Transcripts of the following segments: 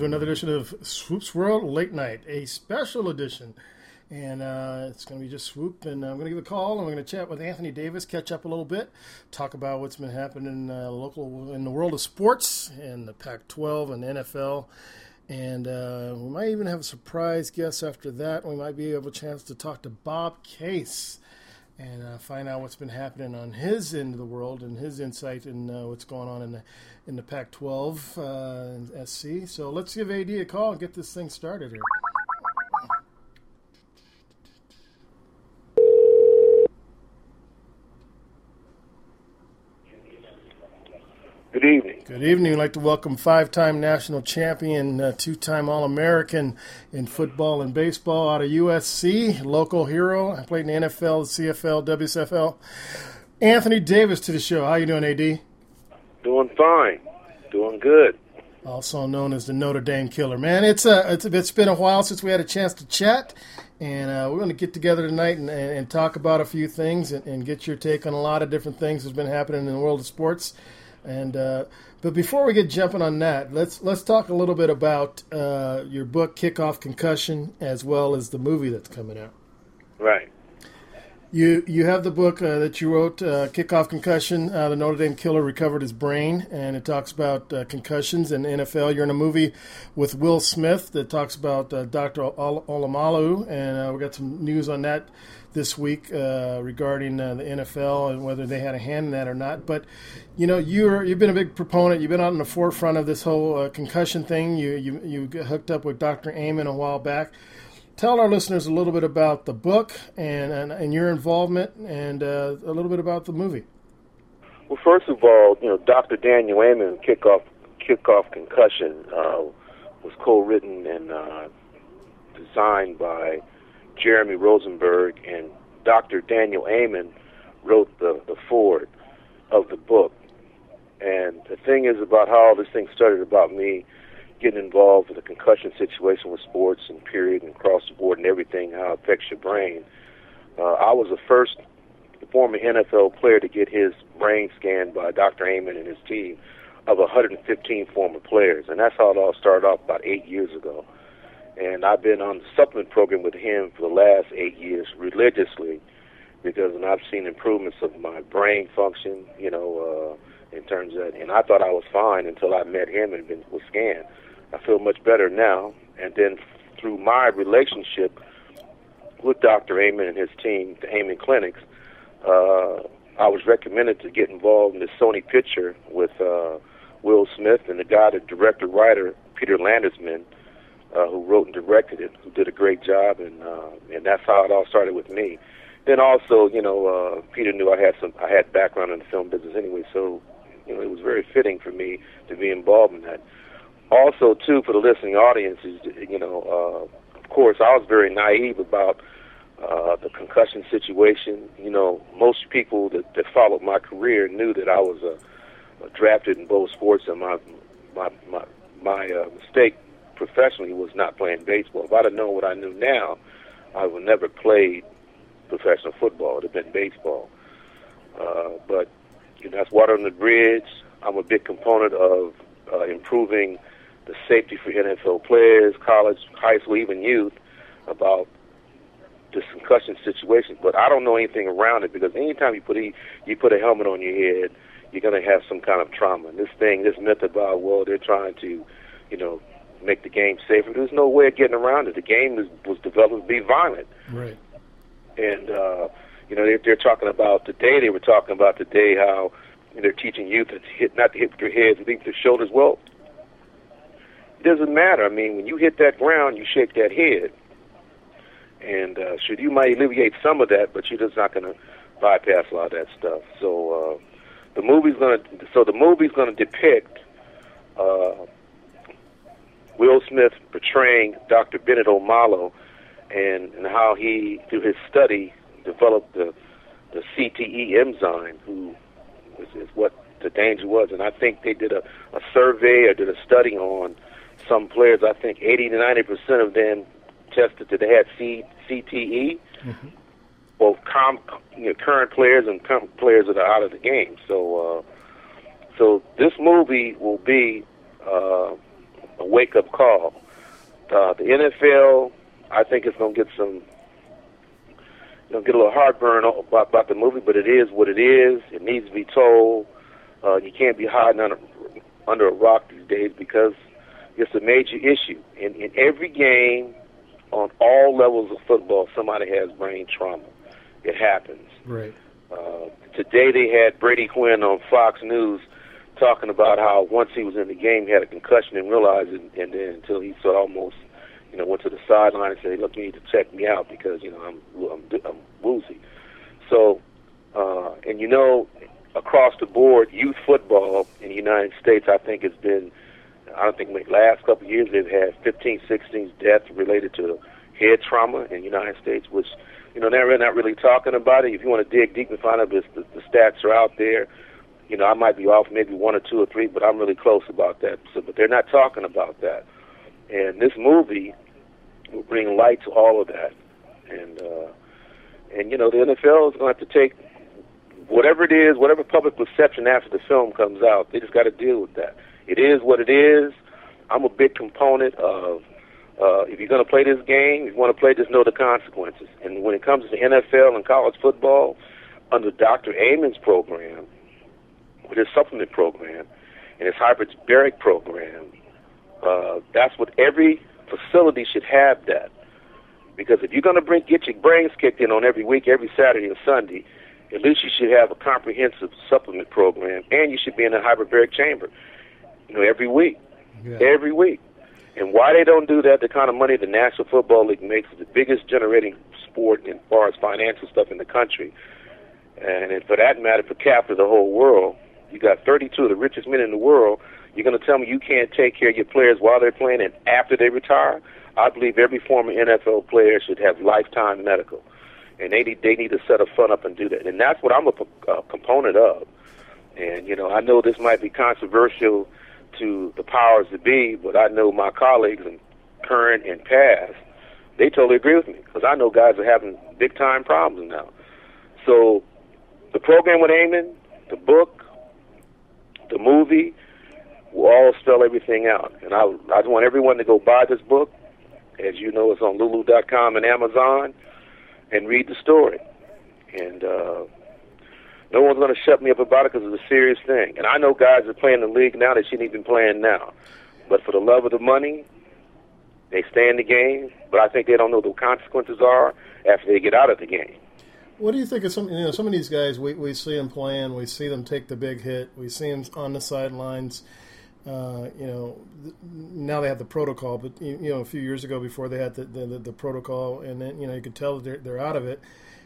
To another edition of Swoops World Late Night, a special edition. And uh, it's going to be just Swoop, and I'm going to give a call, and we're going to chat with Anthony Davis, catch up a little bit, talk about what's been happening in uh, local in the world of sports and the Pac-12 and NFL. And uh, we might even have a surprise guest after that. We might be able a chance to talk to Bob Case and uh, find out what's been happening on his end of the world and his insight in uh, what's going on in the in the Pac-12 uh, SC. So let's give AD a call and get this thing started here. Good evening. Good evening. I'd like to welcome five-time national champion, uh, two-time All-American in football and baseball out of USC, local hero. I played in the NFL, CFL, WSFL. Anthony Davis to the show. How you doing, AD? Doing fine. Doing good. Also known as the Notre Dame Killer. Man, it's a it's, it's been a while since we had a chance to chat, and uh, we're going to get together tonight and, and, and, talk about a few things and, and, get your take on a lot of different things that's been happening in the world of sports. And uh, but before we get jumping on that, let's let's talk a little bit about uh, your book, Kickoff Concussion, as well as the movie that's coming out. Right. You you have the book uh, that you wrote, uh, Kickoff Concussion. Uh, the Notre Dame killer recovered his brain, and it talks about uh, concussions and NFL. You're in a movie with Will Smith that talks about uh, Dr. Ol- Olamalu, and uh, we got some news on that this week regarding the NFL and whether they had a hand in that or not. But you know, you're you've been a big proponent. You've been out in the forefront of this whole concussion thing. You you you hooked up with Dr. Amen a while back tell our listeners a little bit about the book and, and, and your involvement and uh, a little bit about the movie. Well, first of all, you know, Dr. Daniel Amen, Kickoff, Kickoff Concussion, uh, was co-written and uh, designed by Jeremy Rosenberg, and Dr. Daniel Amen wrote the, the foreword of the book. And the thing is about how all this thing started about me getting involved with a concussion situation with sports and period and across the board and everything, how it affects your brain. Uh, I was the first former NFL player to get his brain scanned by Dr. Amen and his team of 115 former players, and that's how it all started off about eight years ago. And I've been on the supplement program with him for the last eight years religiously because and I've seen improvements of my brain function, you know, uh, in terms of, and I thought I was fine until I met him and been was scanned. I feel much better now. And then through my relationship with Dr. Amen and his team, the Amen Clinics, uh, I was recommended to get involved in the Sony picture with uh, Will Smith and the guy, the director writer Peter Landesman, uh, who wrote and directed it, who did a great job, and uh, and that's how it all started with me. Then also, you know, uh, Peter knew I had some, I had background in the film business anyway, so you know, it was very fitting for me to be involved in that also too for the listening audience is you know uh, of course I was very naive about uh, the concussion situation. You know, most people that, that followed my career knew that I was a drafted in both sports, and my my my my uh, mistake professionally was not playing baseball. If I'd have known what I knew now, I would never played professional football. It'd have been baseball. Uh, but you know, that's water on the bridge. I'm a big component of uh, improving the safety for NFL players, college, high school, even youth, about this concussion situation. But I don't know anything around it because anytime you put a, you put a helmet on your head, you're going to have some kind of trauma. And this thing, this myth about well, they're trying to, you know, make the game safer. There's no way of getting around it. The game is, was developed to be violent. Right. And uh, you know, they're, they're talking about today. They were talking about today how you know, they're teaching youth to hit not to hit their heads, but their shoulders. Well, it doesn't matter. I mean, when you hit that ground, you shake that head. And uh, should you might alleviate some of that, but you're just not going to bypass a lot of that stuff. So uh, the movie's going to so the movie's going to depict uh, Will Smith portraying Dr. Bennet Omalu and, and how he, through his study, developed the the CTE enzyme, who is, is what the danger was. And I think they did a, a survey or did a study on some players. I think 80 to 90 percent of them tested that they had C, CTE. Mm-hmm. Both com, you know, current players and com- players that are out of the game. So, uh, so this movie will be uh, a wake up call. Uh, the NFL, I think, is going to get some you know, get a little heartburn about, about the movie, but it is what it is. It needs to be told. Uh, you can't be hiding under under a rock these days because it's a major issue. In in every game, on all levels of football, somebody has brain trauma. It happens. Right. Uh, today they had Brady Quinn on Fox News talking about how once he was in the game, he had a concussion and realized it, and then until he sort of almost you know, went to the sideline and said, "Look, you need to check me out because you know I'm I'm, I'm woozy." So, uh, and you know, across the board, youth football in the United States, I think has been, I don't think the last couple of years they've had 15, 16 deaths related to head trauma in the United States, which you know they're not really talking about it. If you want to dig deep and find out, the, the stats are out there. You know, I might be off maybe one or two or three, but I'm really close about that. So, but they're not talking about that. And this movie will bring light to all of that. And uh, and you know the NFL is going to have to take whatever it is, whatever public perception after the film comes out. They just got to deal with that. It is what it is. I'm a big component of uh, if you're going to play this game, if you want to play, just know the consequences. And when it comes to the NFL and college football, under Dr. Amen's program, with his supplement program, and his hyperbaric program, uh, that's what every facility should have that. Because if you're going to bring get your brains kicked in on every week, every Saturday and Sunday, at least you should have a comprehensive supplement program, and you should be in a hyperbaric chamber, you know, every week, yeah. every week. And why they don't do that? The kind of money the National Football League makes is the biggest generating sport as far as financial stuff in the country, and for that matter, per capita, the whole world. You got 32 of the richest men in the world you're going to tell me you can't take care of your players while they're playing and after they retire? I believe every former NFL player should have lifetime medical, and they need they need to set a fund up and do that. And that's what I'm a, a component of. And you know, I know this might be controversial to the powers that be, but I know my colleagues and current and past, they totally agree with me because I know guys are having big time problems now. So, the program with Amen, the book, the movie, will all spell everything out. And I, I want everyone to go buy this book. As you know, it's on Lulu.com and Amazon, and read the story. And uh, no one's going to shut me up about it because it's a serious thing. And I know guys are playing the league now that shouldn't even playing now. But for the love of the money, they stay in the game. But I think they don't know the consequences are after they get out of the game. What do you think of some? You know, some of these guys. We we see them playing. We see them take the big hit. We see them on the sidelines uh, you know, now they have the protocol, but you know, a few years ago before they had the, the, the protocol, and then you know you could tell they're they're out of it,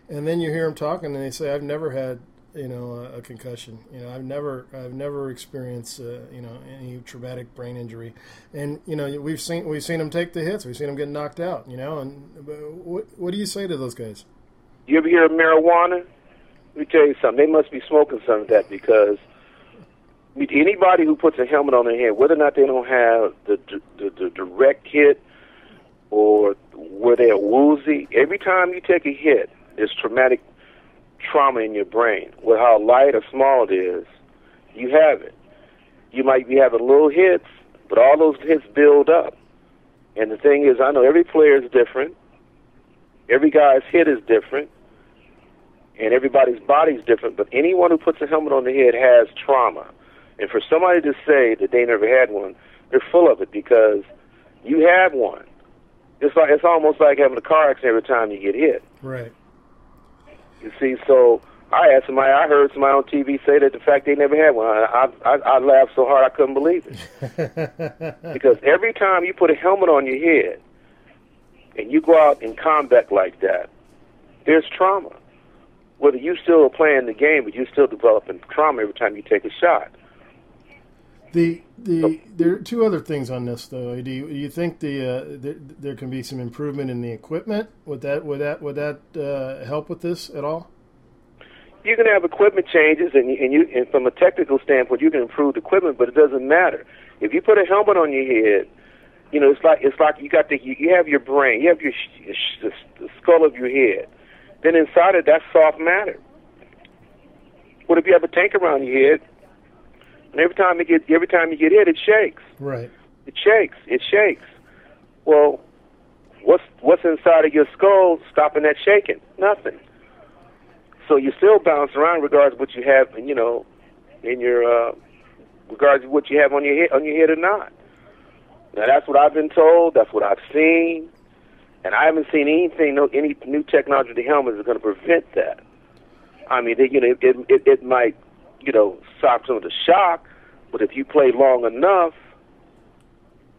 and then you hear them talking, and they say, "I've never had you know, a, a concussion. You know, I've never, I've never experienced, uh, you know, any traumatic brain injury, and you know, we've seen, we've seen them take the hits, we've seen them get knocked out. You know, and what, what do you say to those guys? You ever hear of marijuana? Let me tell you something. They must be smoking some of that because anybody who puts a helmet on their head, whether or not they don't have the the, the direct hit or where they're woozy, every time you take a hit, it's traumatic trauma in your brain. With how light or small it is, you have it. You might be having little hits, but all those hits build up. And the thing is, I know every player is different. Every guy's hit is different. And everybody's body's different. But anyone who puts a helmet on the head has trauma. And for somebody to say that they never had one, they're full of it because you have one. It's like it's almost like having a car accident every time you get hit. Right. You see, so I asked somebody, I heard somebody on TV say that the fact they never had one, I I, I laughed so hard I couldn't believe it. because every time you put a helmet on your head and you go out in combat like that, there's trauma. Whether you still are playing the game, but you're still developing trauma every time you take a shot. The the there are two other things on this though. Do you, do you think the uh, there, there, can be some improvement in the equipment? Would that would that would that uh, help with this at all? You can have equipment changes, and, and you and from a technical standpoint, you can improve the equipment, but it doesn't matter if you put a helmet on your head. You know, it's like it's like you got the you, you have your brain, you have your the, the skull of your head. Then inside it, that's soft matter. What if you have a tank around your head? And every time you get every time you get hit, it shakes. Right. It shakes. It shakes. Well, what's what's inside of your skull stopping that shaking? Nothing. So you still bounce around regardless of what you have, you know, in your uh, regardless of what you have on your head on your head or not. Now that's what I've been told. That's what I've seen, and I haven't seen anything. No, any new technology the helmet is going to prevent that. I mean, it, you know, it, it it might you know, stop some of the shock. But if you play long enough,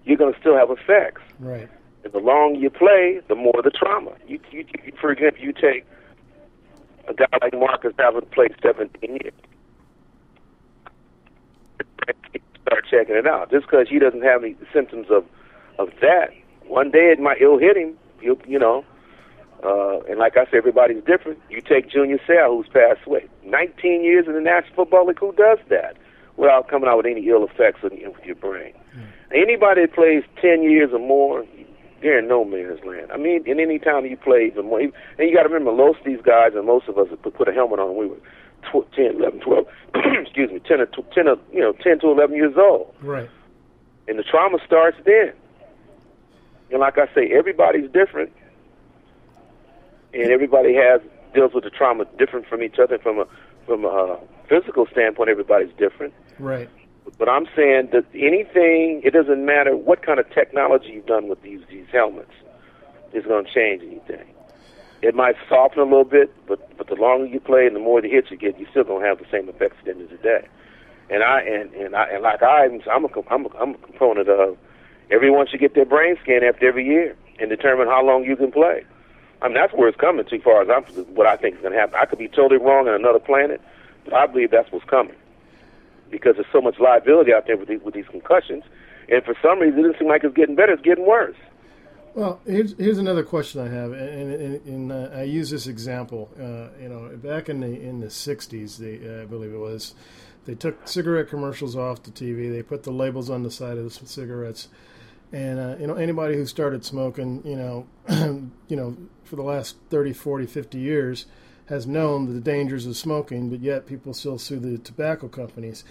you're going to still have effects. Right. And the longer you play, the more the trauma. You, you, for example, you take a guy like Marcus having played 17 years. Start checking it out. Just because he doesn't have any symptoms of of that, one day it might it'll hit him. You you know, uh, and like I said, everybody's different. You take Junior Seau, who's passed away, 19 years in the National Football League. Who does that without coming out with any ill effects with your brain? Mm. Anybody that plays 10 years or more, they're in no man's land. I mean, in any time you play even more, and you got to remember, most of these guys and most of us put a helmet on we were tw- 10, 11, 12, excuse me, 10 or 10 or, you know, 10 to 11 years old. Right. And the trauma starts then. And like I say, everybody's different and everybody has deals with the trauma different from each other. From a from a physical standpoint, everybody's different. Right. But I'm saying that anything, it doesn't matter what kind of technology you've done with these these helmets, is going to change anything. It might soften a little bit, but but the longer you play and the more the hits you get, you still going to have the same effects at the end of the day. And I and and I and like I I'm a I'm a, I'm a component of everyone should get their brain scan after every year and determine how long you can play. I mean, that's where it's coming. Too far as I'm, what I think is going to happen. I could be totally wrong on another planet, but I believe that's what's coming because there's so much liability out there with these, with these concussions, and for some reason, it doesn't seem like it's getting better. It's getting worse. Well, here's here's another question I have, and, and, and uh, I use this example. Uh, you know, back in the in the '60s, they, uh, I believe it was, they took cigarette commercials off the TV. They put the labels on the side of the cigarettes and uh, you know anybody who started smoking you know you know for the last 30 40 50 years has known the dangers of smoking but yet people still sue the tobacco companies.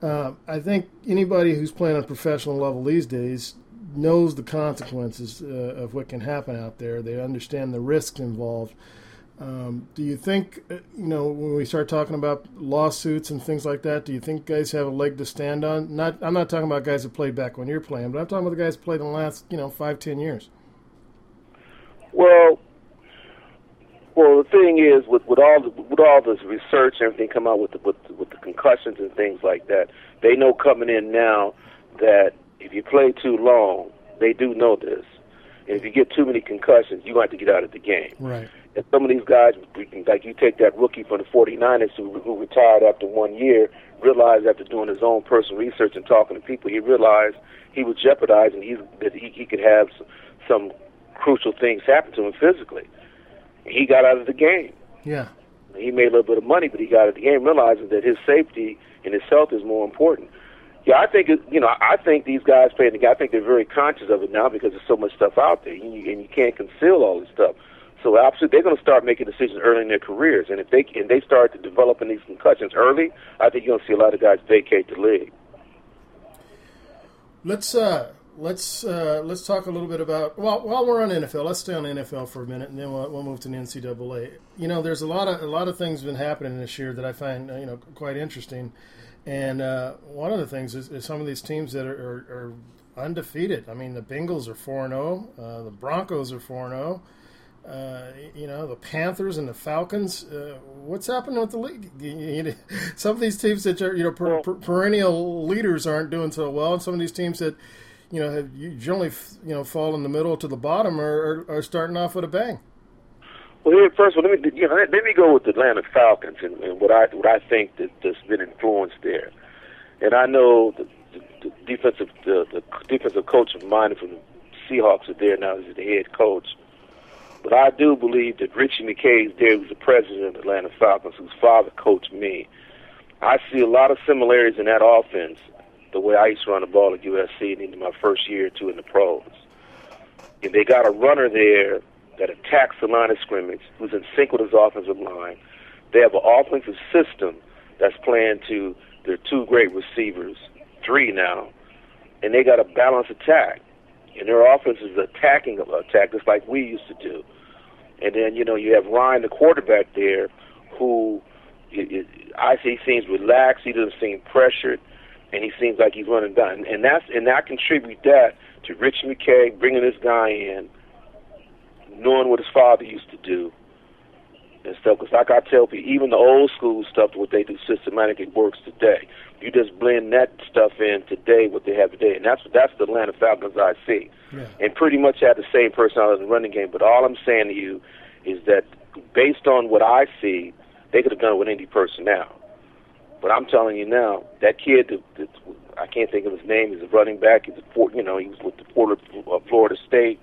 Uh, i think anybody who's playing on a professional level these days knows the consequences uh, of what can happen out there. They understand the risks involved um, do you think, uh, you know, when we start talking about lawsuits and things like that, do you think guys have a leg to stand on? Not, I'm not talking about guys that played back when you're playing, but I'm talking about the guys that played in the last, you know, five, ten years. Well, well, the thing is, with with all the, with all this research and everything come out with the, with with the concussions and things like that, they know coming in now that if you play too long, they do know this. And if you get too many concussions, you have to get out of the game. Right And some of these guys, like you take that rookie from the 49ers who, who retired after one year, realized after doing his own personal research and talking to people, he realized he was jeopardizing he's, that he, he could have some crucial things happen to him physically. He got out of the game. Yeah. He made a little bit of money, but he got out of the game, realizing that his safety and his health is more important. Yeah, I think you know. I think these guys playing the game. I think they're very conscious of it now because there's so much stuff out there, and you, and you can't conceal all this stuff. So absolutely, they're going to start making decisions early in their careers, and if they and they start to developing these concussions early, I think you're going to see a lot of guys vacate the league. Let's uh, let's uh, let's talk a little bit about while while we're on NFL. Let's stay on NFL for a minute, and then we'll, we'll move to the NCAA. You know, there's a lot of a lot of things been happening this year that I find you know quite interesting, and uh, one of the things is, is, some of these teams that are, are, are undefeated. I mean, the Bengals are four and zero, oh, uh, the Broncos are four and zero. Oh. Uh, you know the Panthers and the Falcons. Uh, what's happening with the league? some of these teams that are you know per, per, perennial leaders aren't doing so well, and some of these teams that you know, have you generally you know fall in the middle to the bottom or are, are starting off with a bang. Well, here first, well, let me you know, let, me go with the Atlanta Falcons and, and what I what I think that, that's been influenced there. And I know the, the, the defensive the, the defensive coach of mine from the Seahawks is there now as the head coach. But I do believe that Ritchie McKay is there, who's the president of the Atlanta Falcons, whose father coached me. I see a lot of similarities in that offense the way I used to run the ball at USC in my first year or two in the pros. And they got a runner there that attacks the line of scrimmage, who's in sync with his offensive line. They have an offensive system that's playing to their two great receivers, three now, and they got a balanced attack. And their offense is attacking attack just like we used to do. And then, you know, you have Ryan, the quarterback there, who I see seems relaxed. He doesn't seem pressured and he seems like he's running down. And that's and I contribute that to Rich McKay bringing this guy in, knowing what his father used to do and stuff. Because like I tell people, even the old school stuff, what they do systematically works today. You just blend that stuff in today, what they have today, and that's that's the Atlanta Falcons I see, yeah. and pretty much have the same personality in the running game. But all I'm saying to you is that based on what I see, they could have done it with any personnel. But I'm telling you now, that kid, that, that, I can't think of his name. He's a running back. He's a you know, he was with the Florida, uh, Florida State.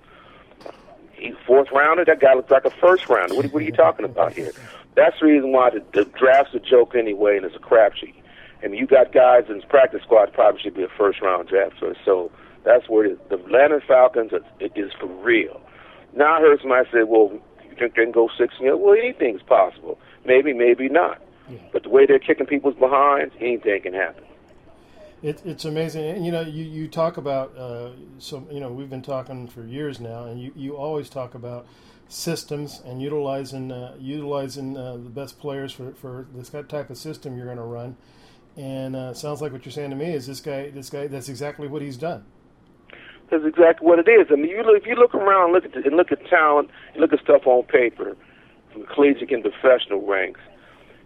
He's fourth rounder. That guy looks like a first rounder. What, what are you talking about here? That's the reason why the, the draft's a joke anyway, and it's a crapshoot. I mean, you got guys in his practice squad probably should be a first round draft. So, so that's where it. The Atlanta Falcons is, is for real. Now I heard somebody say, well, you think they can go six? You know, well, anything's possible. Maybe, maybe not. But the way they're kicking people's behinds, anything can happen. It, it's amazing. And, you know, you, you talk about, uh, so, you know, we've been talking for years now, and you, you always talk about systems and utilizing uh, utilizing uh, the best players for, for this type of system you're going to run. And uh, sounds like what you're saying to me is this guy, this guy, that's exactly what he's done. That's exactly what it is. I mean, you look, if you look around, look at the, and look at talent, and look at stuff on paper, from collegiate and professional ranks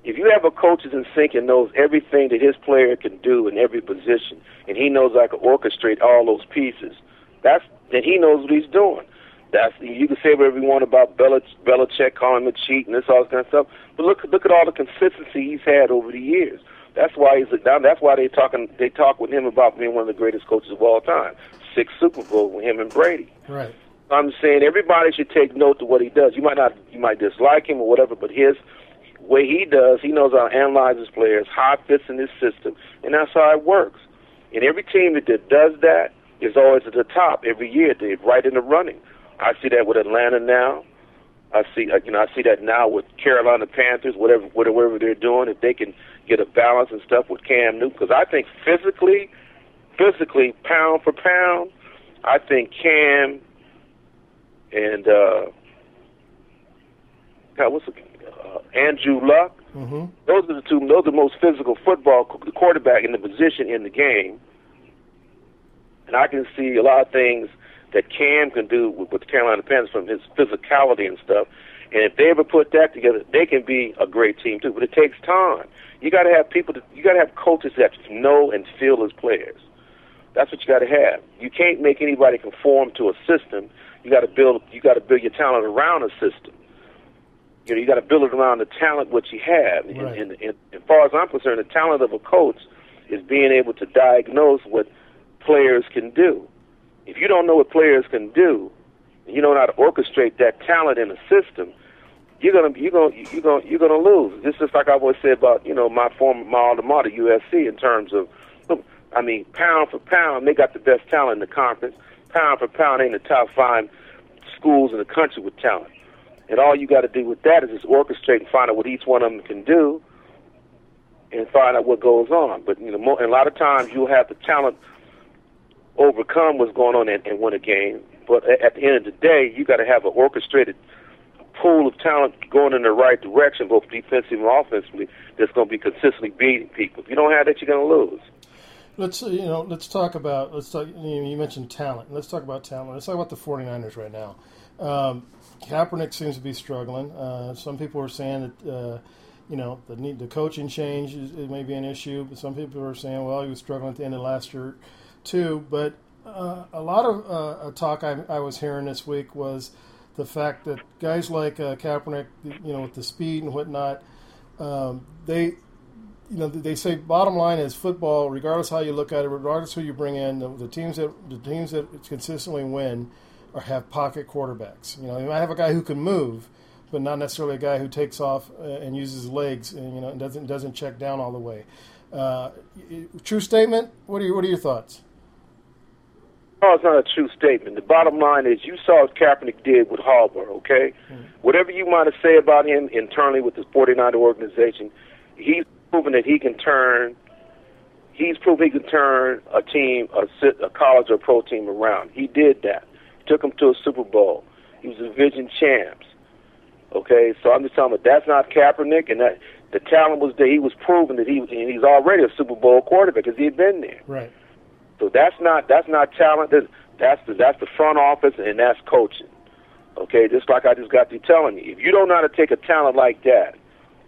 if you have a coach that's in sync and knows everything that his player can do in every position, and he knows how to orchestrate all those pieces, that's then he knows what he's doing. That's you can say whatever you want about Belich, Belichick calling him a cheat and this all this kind of stuff, but look look at all the consistency he's had over the years. That's why he's that's why they talking they talk with him about being one of the greatest coaches of all time. Six Super Bowl with him and Brady. Right. I'm saying everybody should take note to what he does. You might not you might dislike him or whatever, but his way he does, he knows how to analyze his players, how it fits in his system, and that's how it works. And every team that, does that is always at the top every year. They're right in the running. I see that with Atlanta now. I see, uh, you know, I see that now with Carolina Panthers, whatever, whatever they're doing. If they can get a balance and stuff with Cam Newton, because I think physically, physically, pound for pound, I think Cam and uh, God, what's the Andrew Luck. Mm-hmm. Those are the two. Those are the most physical football quarterback in the position in the game. And I can see a lot of things that Cam can do with, with the Carolina Panthers from his physicality and stuff. And if they ever put that together, they can be a great team too. But it takes time. You got to have people. To, you got to have coaches that know and feel as players. That's what you got to have. You can't make anybody conform to a system. You got to build. You got to build your talent around a system. You know, you got to build it around the talent what you have. Right. And, and, and as far as I'm concerned, the talent of a coach is being able to diagnose what players can do. If you don't know what players can do, and you don't know how to orchestrate that talent in a system, you're gonna you're gonna you're gonna you're gonna lose. This is like I always said about you know my former my alma mater USC in terms of, I mean pound for pound they got the best talent in the conference. Pound for pound, they in the top five schools in the country with talent. And all you got to do with that is just orchestrate and find out what each one of them can do, and find out what goes on. But you know, mo- a lot of times you'll have the talent overcome what's going on and, and win a game. But a- at the end of the day, you got to have an orchestrated pool of talent going in the right direction, both defensively and offensively, that's going to be consistently beating people. If you don't have that, you're going to lose. Let's uh, you know. Let's talk about. Let's talk. You mentioned talent. Let's talk about talent. Let's talk about the 49ers right now. Um, Kaepernick seems to be struggling. Uh, some people are saying that uh, you know the need the coaching change is, it may be an issue, but some people are saying well he was struggling at the end of last year too. But uh, a lot of uh, talk I, I was hearing this week was the fact that guys like uh, Kaepernick, you know, with the speed and whatnot, um, they you know, they say bottom line is football, regardless how you look at it, regardless who you bring in, the, the teams that the teams that consistently win or have pocket quarterbacks. You know, you might have a guy who can move, but not necessarily a guy who takes off uh, and uses legs and you know and doesn't doesn't check down all the way. Uh, true statement. What are your, what are your thoughts? No, it's not a true statement. The bottom line is you saw what Kaepernick did with Harbaugh, okay? Mm-hmm. Whatever you might have say about him internally with the 49er organization, he's proven that he can turn. He's proven he can turn a team, a, a college or pro team around. He did that. Took him to a Super Bowl. He was division champs. Okay, so I'm just telling you that's not Kaepernick, and that the talent was there. He was proven that he and he's already a Super Bowl quarterback because he'd been there. Right. So that's not that's not talent. That's the that's the front office and that's coaching. Okay, just like I just got through telling you, if you don't know how to take a talent like that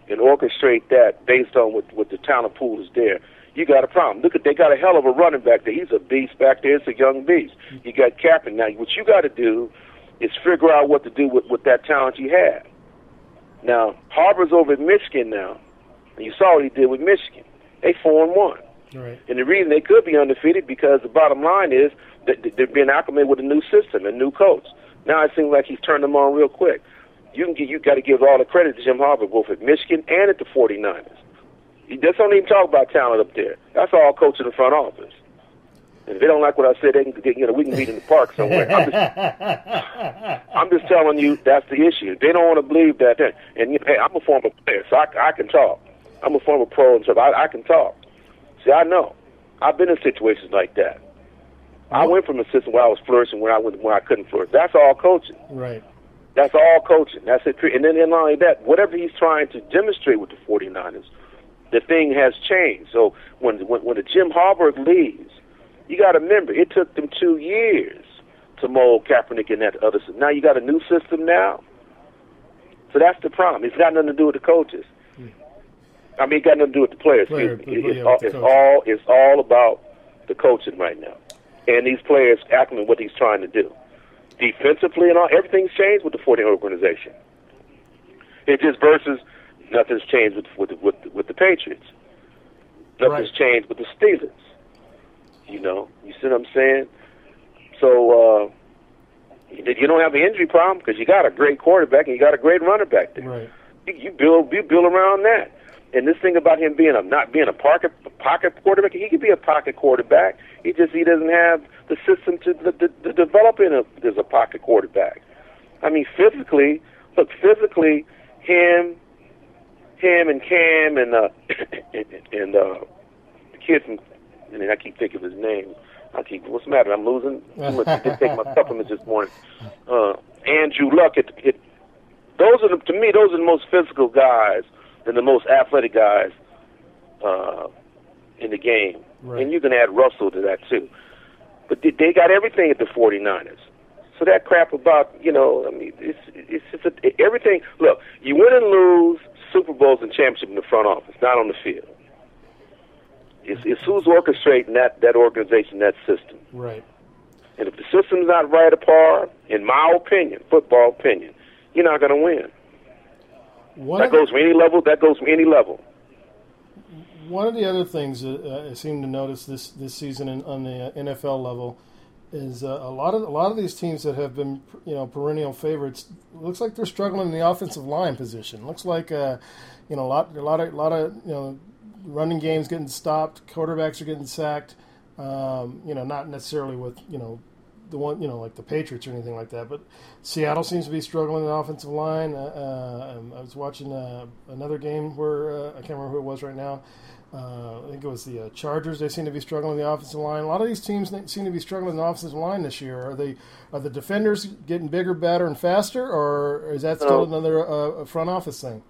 and orchestrate that based on what, what the talent pool is there, you got a problem. Look at they got a hell of a running back there. He's a beast back there. It's a young beast. You got Kaepernick. Now, what you got to do is figure out what to do with, with that talent you have. Now, Harbaugh's over at Michigan now, and you saw what he did with Michigan. They four and one. Right. And the reason they could be undefeated because the bottom line is that they're being acclimated with a new system, a new coach. Now it seems like he's turned them on real quick. You can get, you got to give all the credit to Jim Harbaugh, both at Michigan and at the 49ers. He just don't even talk about talent up there. That's all coach in the front office. And if they don't like what I said, they can get, you know, we can meet in the park somewhere. I'm just, I'm just telling you that's the issue. They don't want to believe that. And you know, hey, I'm a former player, so I, I can talk. I'm a former pro, and so I, I can talk. See, I know. I've been in situations like that. I went from a system where I was flourishing where I went where I couldn't flourish. That's all coaching. Right. That's all coaching. That's it. And then, and not only that, whatever he's trying to demonstrate with the 49ers, the thing has changed. So when when, when the Jim Harbaugh leaves, you got to remember it took them two years to mold Kaepernick and that other system. Now you got a new system now. So that's the problem. It's got nothing to do with the coaches. I mean, it got nothing to do with the players. Player, it, it's, all, it's all it's all about the coaching right now, and these players acting what he's trying to do. Defensively and all, everything's changed with the 40 organization. It just versus nothing's changed with with with, with the Patriots. Nothing's Right. changed with the Steelers. You know, you see what I'm saying? So uh, you don't have an injury problem because you got a great quarterback and you got a great runner back there Right. you, you build you build around that. And this thing about him being a not being a pocket pocket quarterback, he could be a pocket quarterback. He just he doesn't have the system to, to, to, to develop in a, as a pocket quarterback. I mean, physically, look, physically, him, him and Cam and uh, and, uh, the kid from, and I mean I keep thinking of his name. I keep, what's the matter? I'm losing. I didn't take my supplements this morning. Uh, Andrew Luck. It, it, those are the, to me, those are the most physical guys and the most athletic guys uh, in the game. Right. And you can add Russell to that too. But they, they got everything at the 49ers. So that crap about, you know, I mean, it's it's just a, everything. Look, you win and lose Super Bowls and championship in the front office, not on the field. It's, it's who's orchestrating that that organization, that system. Right. And if the system's not right apart, in my opinion, football opinion, you're not going to win. One that of the- goes from any level. That goes from any level. One of the other things that uh, I seem to notice this this season in, on the uh, NFL level is uh, a lot of a lot of these teams that have been you know perennial favorites looks like they're struggling in the offensive line position. Looks like uh, you know a lot a lot of a lot of you know running games getting stopped, quarterbacks are getting sacked. Um, you know, not necessarily with you know the one you know like the Patriots or anything like that, but Seattle seems to be struggling in the offensive line. Uh, um, I was watching uh, another game where uh, I can't remember who it was right now. Uh, I think it was the uh, Chargers. They seem to be struggling in the offensive line. A lot of these teams seem to be struggling in the offensive line this year. Are they are the defenders getting bigger, better, and faster, or is that still No. another uh, front office thing?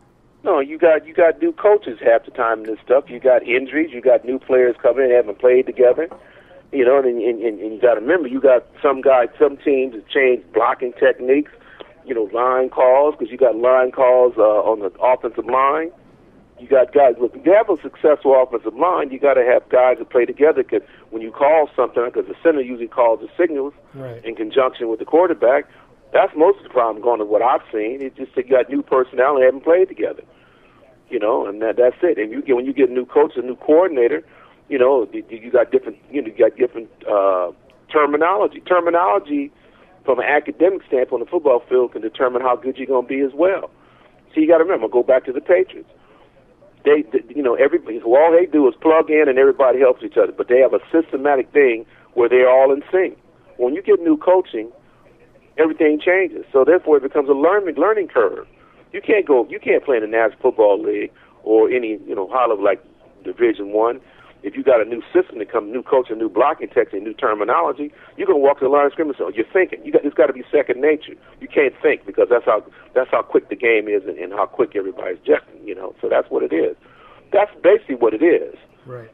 No, you got you got new coaches half the time in this stuff. You got injuries. You got new players coming in that haven't played together. You know, and and, and, and you got to remember, you got some guys, some teams that change blocking techniques. You know, line calls because you got line calls uh, on the offensive line. You got guys. Look, if you have a successful offensive line, you got to have guys that play together. Because when you call something, because the center usually calls the signals Right. in conjunction with the quarterback. That's most of the problem going to what I've seen. It's just that you got new personnel and haven't played together. You know, and that that's it. And you get when you get a new coach, a new coordinator, you know, you, you got different you know, you got different uh terminology. Terminology from an academic standpoint on the football field can determine how good you're going to be as well. So you got to remember, go back to the Patriots. They, you know, everybody. All they do is plug in, and everybody helps each other. But they have a systematic thing where they're all in sync. When you get new coaching, everything changes. So therefore, it becomes a learning learning curve. You can't go. You can't play in the National Football League or any you know level like Division One. If you got a new system to come, new a new blocking technique, new terminology, you're gonna walk to the line of scrimmage. So you're thinking. You got it's got to be second nature. You can't think because that's how that's how quick the game is and, and how quick everybody's adjusting. You know, so that's what it is. That's basically what it is. Right.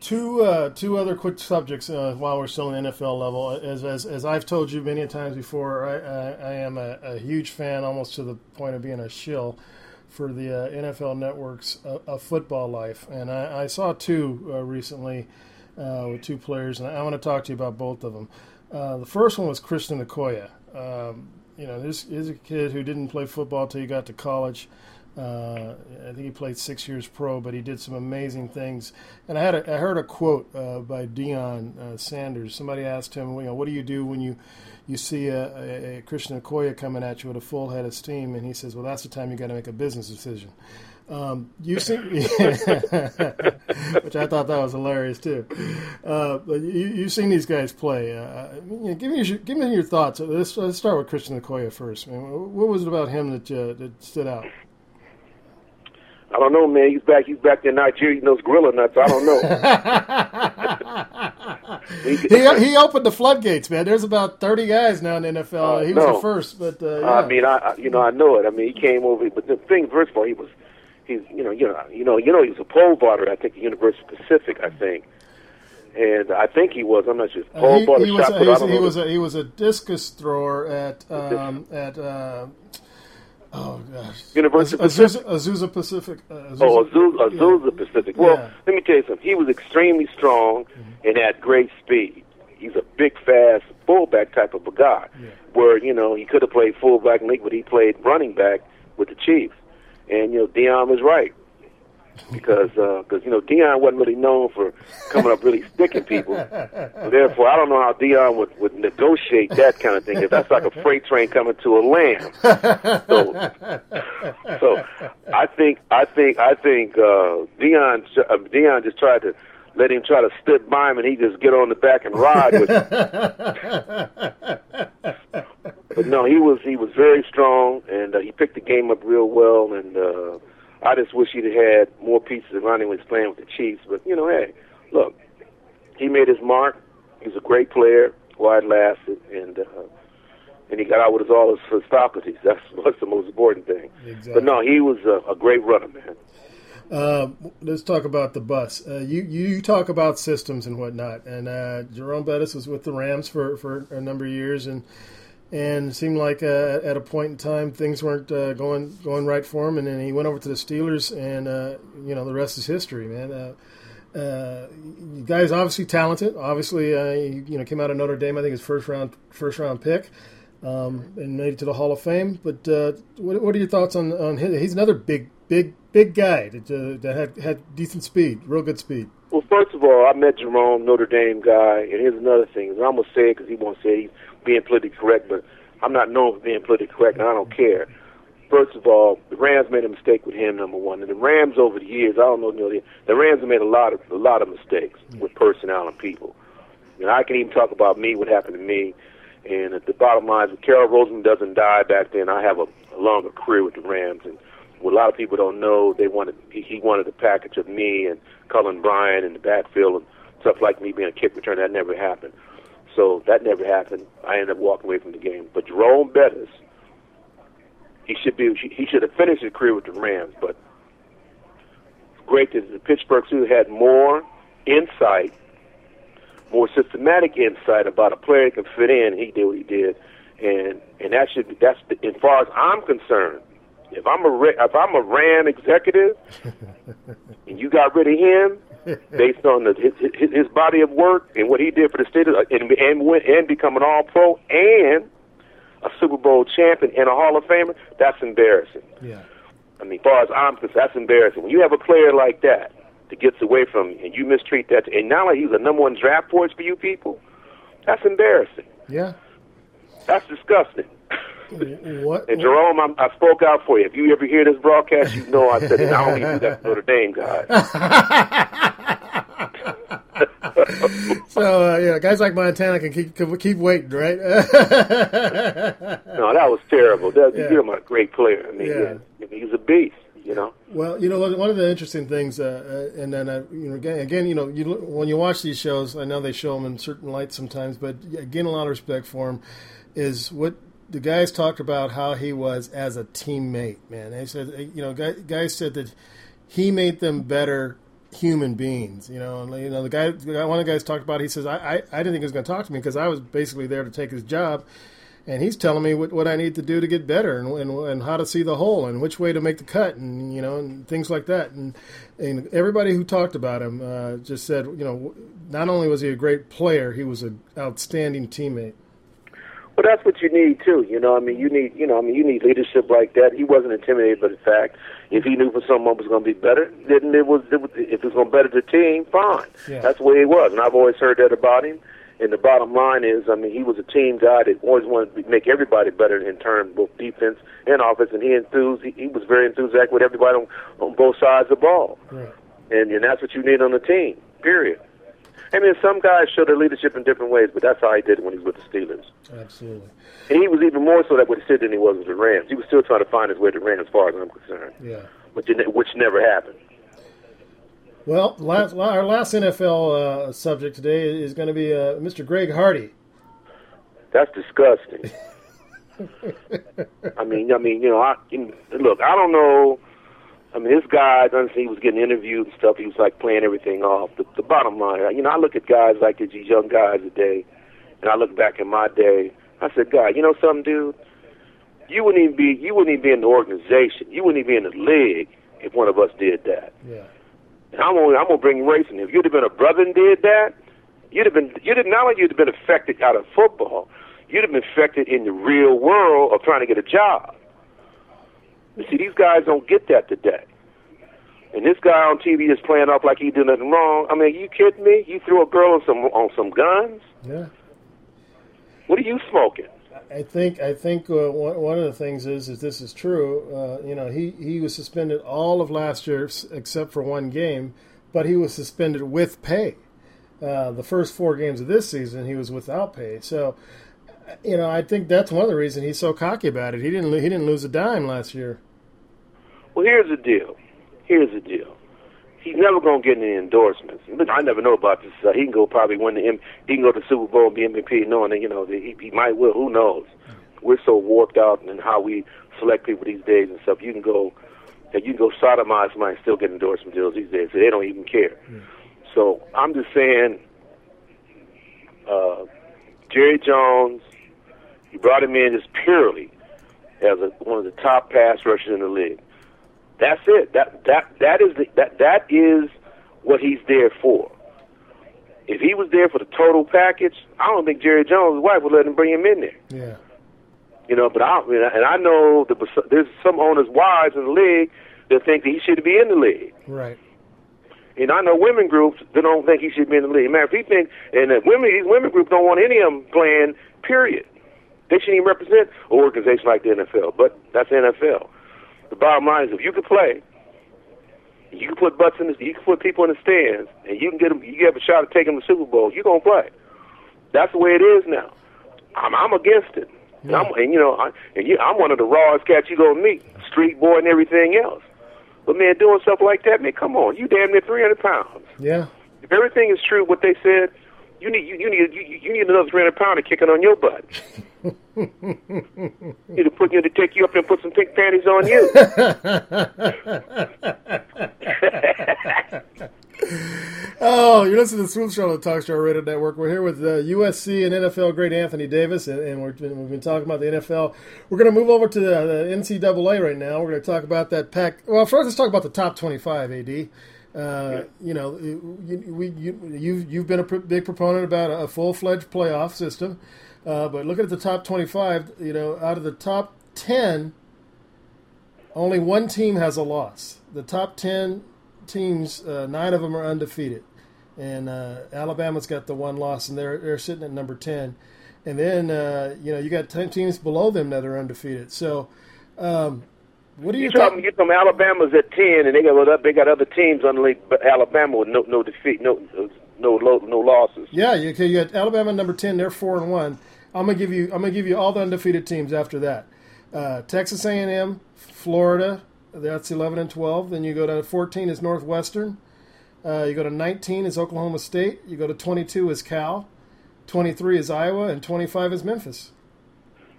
Two uh, two other quick subjects uh, while we're still in NFL level. As, as as I've told you many times before, I, I, I am a, a huge fan, almost to the point of being a shill for the uh, NFL Network's uh, of football life. And I, I saw two uh, recently uh, with two players, and I want to talk to you about both of them. Uh, the first one was Christian Okoye. Um, you know, this is a kid who didn't play football till he got to college. Uh, I think he played six years pro, but he did some amazing things. And I had a, I heard a quote uh, by Deion uh, Sanders. Somebody asked him, you know, what do you do when you you see a, a, Christian Okoye coming at you with a full head of steam? And he says, well, that's the time you got to make a business decision. Um, you see, which I thought that was hilarious too. Uh, but you, you've seen these guys play. Uh, you know, give me your, give me your thoughts. Let's, let's start with Christian Okoye first. What was it about him that uh, that stood out? I don't know, man. He's back. He's back in Nigeria eating those gorilla nuts. I don't know. he, he opened the floodgates, man. There's about 30 guys now in the NFL. Uh, he was no. the first, but uh, yeah. I mean, I you know I know it. I mean, he came over, but the thing first of all, he was he's you know you know you know you know he was a pole vaulter. I think at University of Pacific. I think. And I think he was. I'm not sure. Uh, Pole he, vaulter he was, shot a, he, was, he was a he was a discus thrower at um, at uh, oh gosh University Az- Azusa, Azusa Pacific. Uh, Azusa, Oh, Azusa, Azusa Pacific. Well, Yeah. Mm-hmm. let me tell you something. He was extremely strong and had great speed. He's a big, fast fullback type of a guy. Yeah. Where you know he could have played fullback in the league, but he played running back with the Chiefs. And you know Deion was right because because you know Deion wasn't really known for coming up really sticking people. Therefore, I don't know how Deion would would negotiate that kind of thing. If that's like a freight train coming to a lamb. So, so I think I think I think uh, Deion uh, Deion just tried to let him try to slip by him, and he just get on the back and ride with him. But no, he was he was very strong, and uh, he picked the game up real well. And uh, I just wish he'd had more pieces around him when he was playing with the Chiefs. But you know, hey, look, he made his mark. He's a great player, wide lasted, and uh, and he got out with his all his, his faculties. That's what's the most important thing. Exactly. But no, he was a, a great runner, man. Uh, let's talk about the bus. Uh, you you talk about systems and whatnot, and uh, Jerome Bettis was with the Rams for, for a number of years, and and seemed like uh, at a point in time things weren't uh, going going right for him, and then he went over to the Steelers, and uh, you know the rest is history, man. Uh, uh, you guys obviously talented. Obviously, uh, you, you know came out of Notre Dame. I think his first round first round pick. um, and made it to the Hall of Fame. But uh, what, what, are your thoughts on on him? He's another big, big, big guy that, uh, that had had decent speed, real good speed. Well, first of all, I met Jerome, Notre Dame guy, and here's another thing. And I'm gonna say it because he won't say it. Being politically correct, but I'm not known for being politically correct, and I don't care. First of all, the Rams made a mistake with him, number one, and the Rams over the years, I don't know, you know the Rams have made a lot of a lot of mistakes with personnel and people. Know, I can even talk about me, what happened to me, and at the bottom line if Carroll Roseman doesn't die back then, I have a, a longer career with the Rams, and what a lot of people don't know, they wanted he, he wanted a package of me and Cullen Bryant in the backfield and stuff like me being a kick returner. That never happened. So that never happened. I ended up walking away from the game. But Jerome Bettis, he should be he should have finished his career with the Rams. But great that the Pittsburgh Steelers had more insight, more systematic insight about a player that could fit in. He did what he did, and and that should be that's as far as I'm concerned. If I'm a if I'm a Ram executive, and you got rid of him based on the, his, his his body of work and what he did for the state of, and and went and become an All Pro and a Super Bowl champion and a Hall of Famer, that's embarrassing. Yeah. I mean, as far as I'm concerned, that's embarrassing. When you have a player like that that gets away from you and you mistreat that, and now like he's a number one draft choice for you people, that's embarrassing. Yeah. That's disgusting. What? And Jerome, I'm, I spoke out for you. If you ever hear this broadcast, you know I said it. I only do that Notre Dame guy. so uh, yeah, guys like Montana can keep can keep waiting, right? no, that was terrible. That, yeah. You're a great player. I mean, yeah. yeah. he's a beast. You know. Well, you know, one of the interesting things, uh, uh, and then uh, you know, again, again, you know, you, when you watch these shows, I know they show them in certain lights sometimes, but again, a lot of respect for him. Is what the guys talked about how he was as a teammate. Man, they said, you know, guys said that he made them better human beings. You know, and you know the guy, one of the guys talked about. He says, I, I, I didn't think he was going to talk to me because I was basically there to take his job, and he's telling me what, what I need to do to get better and, and and how to see the hole and which way to make the cut and you know and things like that. And and everybody who talked about him uh, just said, you know, not only was he a great player, he was an outstanding teammate. Well, that's what you need too. You know, I mean, you need, you know, I mean, you need leadership like that. He wasn't intimidated by the fact if he knew for someone was going to be better, then it was, it was if it was going to better the team, fine. Yeah. That's the way he was, and I've always heard that about him. And the bottom line is, I mean, he was a team guy that always wanted to make everybody better in terms of both defense and offense. And he enthused, he, he was very enthusiastic with everybody on, on both sides of the ball. Right. And and that's what you need on the team. Period. I mean, some guys show their leadership in different ways, but that's how he did it when he was with the Steelers. Absolutely. And he was even more so that with the Steelers than he was with the Rams. He was still trying to find his way to the Rams, as far as I'm concerned. Yeah. Which which never happened. Well, last, our last NFL uh, subject today is going to be uh, Mr. Greg Hardy. That's disgusting. I mean, I mean, you know, I look. I don't know I mean, this guy, honestly, he was getting interviewed and stuff. He was like playing everything off. The, the bottom line, you know, I look at guys like these young guys today, and I look back in my day. I said, God, you know something, dude? You wouldn't even be, you wouldn't even be in the organization. You wouldn't even be in the league if one of us did that. Yeah. And I'm gonna, I'm gonna bring racing. If you'd have been a brother and did that, you'd have been, you'd have not only you'd have been affected out of football, you'd have been affected in the real world of trying to get a job. You see, these guys don't get that today. And this guy on TV is playing off like he did nothing wrong. I mean, are you kidding me? You threw a girl on some on some guns? Yeah. What are you smoking? I think I think uh, one, one of the things is if this is true, uh, you know, he, he was suspended all of last year except for one game, but he was suspended with pay. Uh, the first four games of this season, he was without pay. So, you know, I think that's one of the reasons he's so cocky about it. He didn't he didn't lose a dime last year. Well, here's the deal. Here's the deal. He's never going to get any endorsements. I never know about this. Uh, he can go probably win the M. He can go to the Super Bowl and be MVP, knowing that you know that he, he might will. Who knows? We're so warped out in how we select people these days and stuff. You can go, you can go sodomize somebody and still get endorsement deals these days. So they don't even care. Yeah. So I'm just saying, uh, Jerry Jones, he brought him in just purely as a, one of the top pass rushers in the league. That's it. That that that is the, that that is what he's there for. If he was there for the total package, I don't think Jerry Jones' wife would let him bring him in there. Yeah. You know, but I and I know that there's some owners' wives in the league that think that he should be in the league. Right. And I know women groups that don't think he should be in the league. Man, if he think and the women these women groups don't want any of them playing, period. They shouldn't even represent an organization like the NFL. But that's the NFL. The bottom line is, if you can play, you can put butts in the, you can put people in the stands, and you can get them. You have a shot at taking the Super Bowl. You're gonna play. That's the way it is now. I'm, I'm against it. And, I'm, and you know, I, and you, I'm one of the rawest cats you gonna meet, street boy and everything else. But man, doing stuff like that, man, come on, you damn near 300 pounds. Yeah. If everything is true, what they said, you need you, you need you, you need another 300 pounder kicking on your butt. to put you to take you up and put some pink panties on you. oh, you're listening to the Swoop Show on the Talk Show Radio Network. We're here with uh, USC and NFL great Anthony Davis, and, and we have been talking about the NFL. We're going to move over to the, the, NCAA right now. We're going to talk about that pack. Well, first, let's talk about the top 25, AD. Uh, you know, you, we, you, you've, you've been a pr- big proponent about a, full fledged playoff system, uh, but looking at the top 25, you know, out of the top 10, only one team has a loss. The top 10 teams, uh, nine of them are undefeated, and uh, Alabama's got the one loss, and they're they're sitting at number ten. And then uh, you know you got ten teams below them that are undefeated. So, um, what do you? You talking? You talking? Alabama's at ten, and they got they got other teams underneath Alabama with no no defeat, no no no, losses. Yeah, you, okay, you got Alabama number ten. They're four and one. I'm gonna give you I'm gonna give you all the undefeated teams after that. Uh, Texas A&M, Florida, that's 11 and 12. Then you go to 14 is Northwestern. Uh, you go to 19 is Oklahoma State. You go to 22 is Cal. 23 is Iowa, and 25 is Memphis.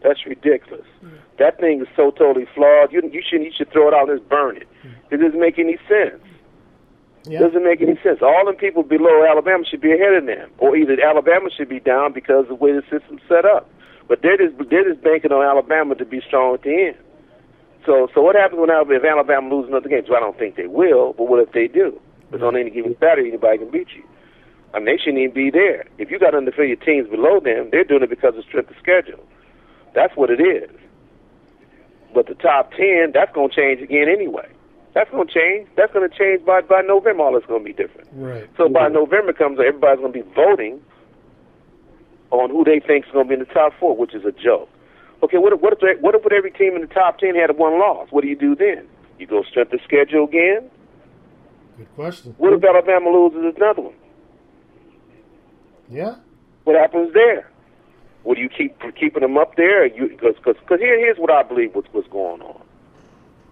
That's ridiculous. Yeah. That thing is so totally flawed. You you should you should throw it out and just burn it. It doesn't make any sense. Yeah. Doesn't make any sense. All the people below Alabama should be ahead of them, or either Alabama should be down because of the way the system's set up. But they're just they're just banking on Alabama to be strong at the end. So, so what happens when if Alabama loses another game? So I don't think they will, but what if they do? Because on any given Saturday, anybody can beat you. I mean, they shouldn't even be there. If you got undefeated teams below them, they're doing it because of strength of schedule. That's what it is. But the top ten, that's going to change again anyway. That's going to change. That's going to change by by November. All it's going to be different. Right. So by November comes, everybody's going to be voting on who they think is going to be in the top four, which is a joke. Okay, what if, what if what if every team in the top ten had one loss? What do you do then? You go strength of schedule again? Good question. What if Alabama loses another one? Yeah. What happens there? Would you keep keeping them up there? Because because here here's what I believe what's what's going on.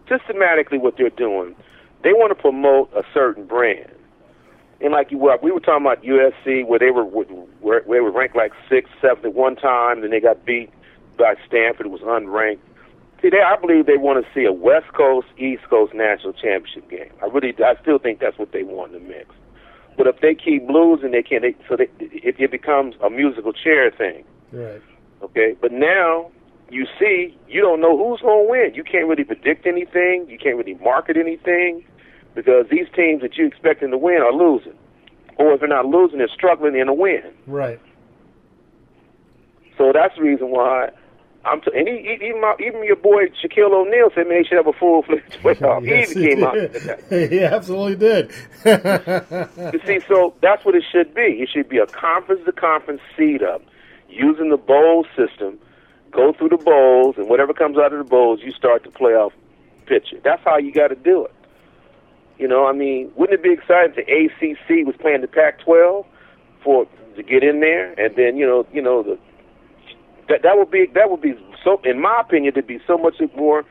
Systematically, what they're doing, they want to promote a certain brand. And like you were, we were talking about USC, where they were where, where they were ranked like sixth, seventh at one time, then they got beat by Stanford was unranked. See, they, I believe they want to see a West Coast, East Coast national championship game. I really, I still think that's what they want in the mix. But if they keep losing, they can't. They, so they, it, it becomes a musical chair thing. Right. Okay. But now you see, you don't know who's going to win. You can't really predict anything. You can't really market anything because these teams that you're expecting to win are losing, or if they're not losing, they're struggling in a win. Right. So that's the reason why I'm t- and he, even my, even your boy Shaquille O'Neal said, "Man, he should have a full fledged playoff." yes, he even came out. he absolutely did. you see, so that's what it should be. It should be a conference to conference seed up, using the bowl system. Go through the bowls, and whatever comes out of the bowls, you start the playoff picture. That's how you got to do it. You know, I mean, wouldn't it be exciting if the ACC was playing the Pac-12 for to get in there, and then you know, you know the that that would be that would be so in my opinion there'd be so much more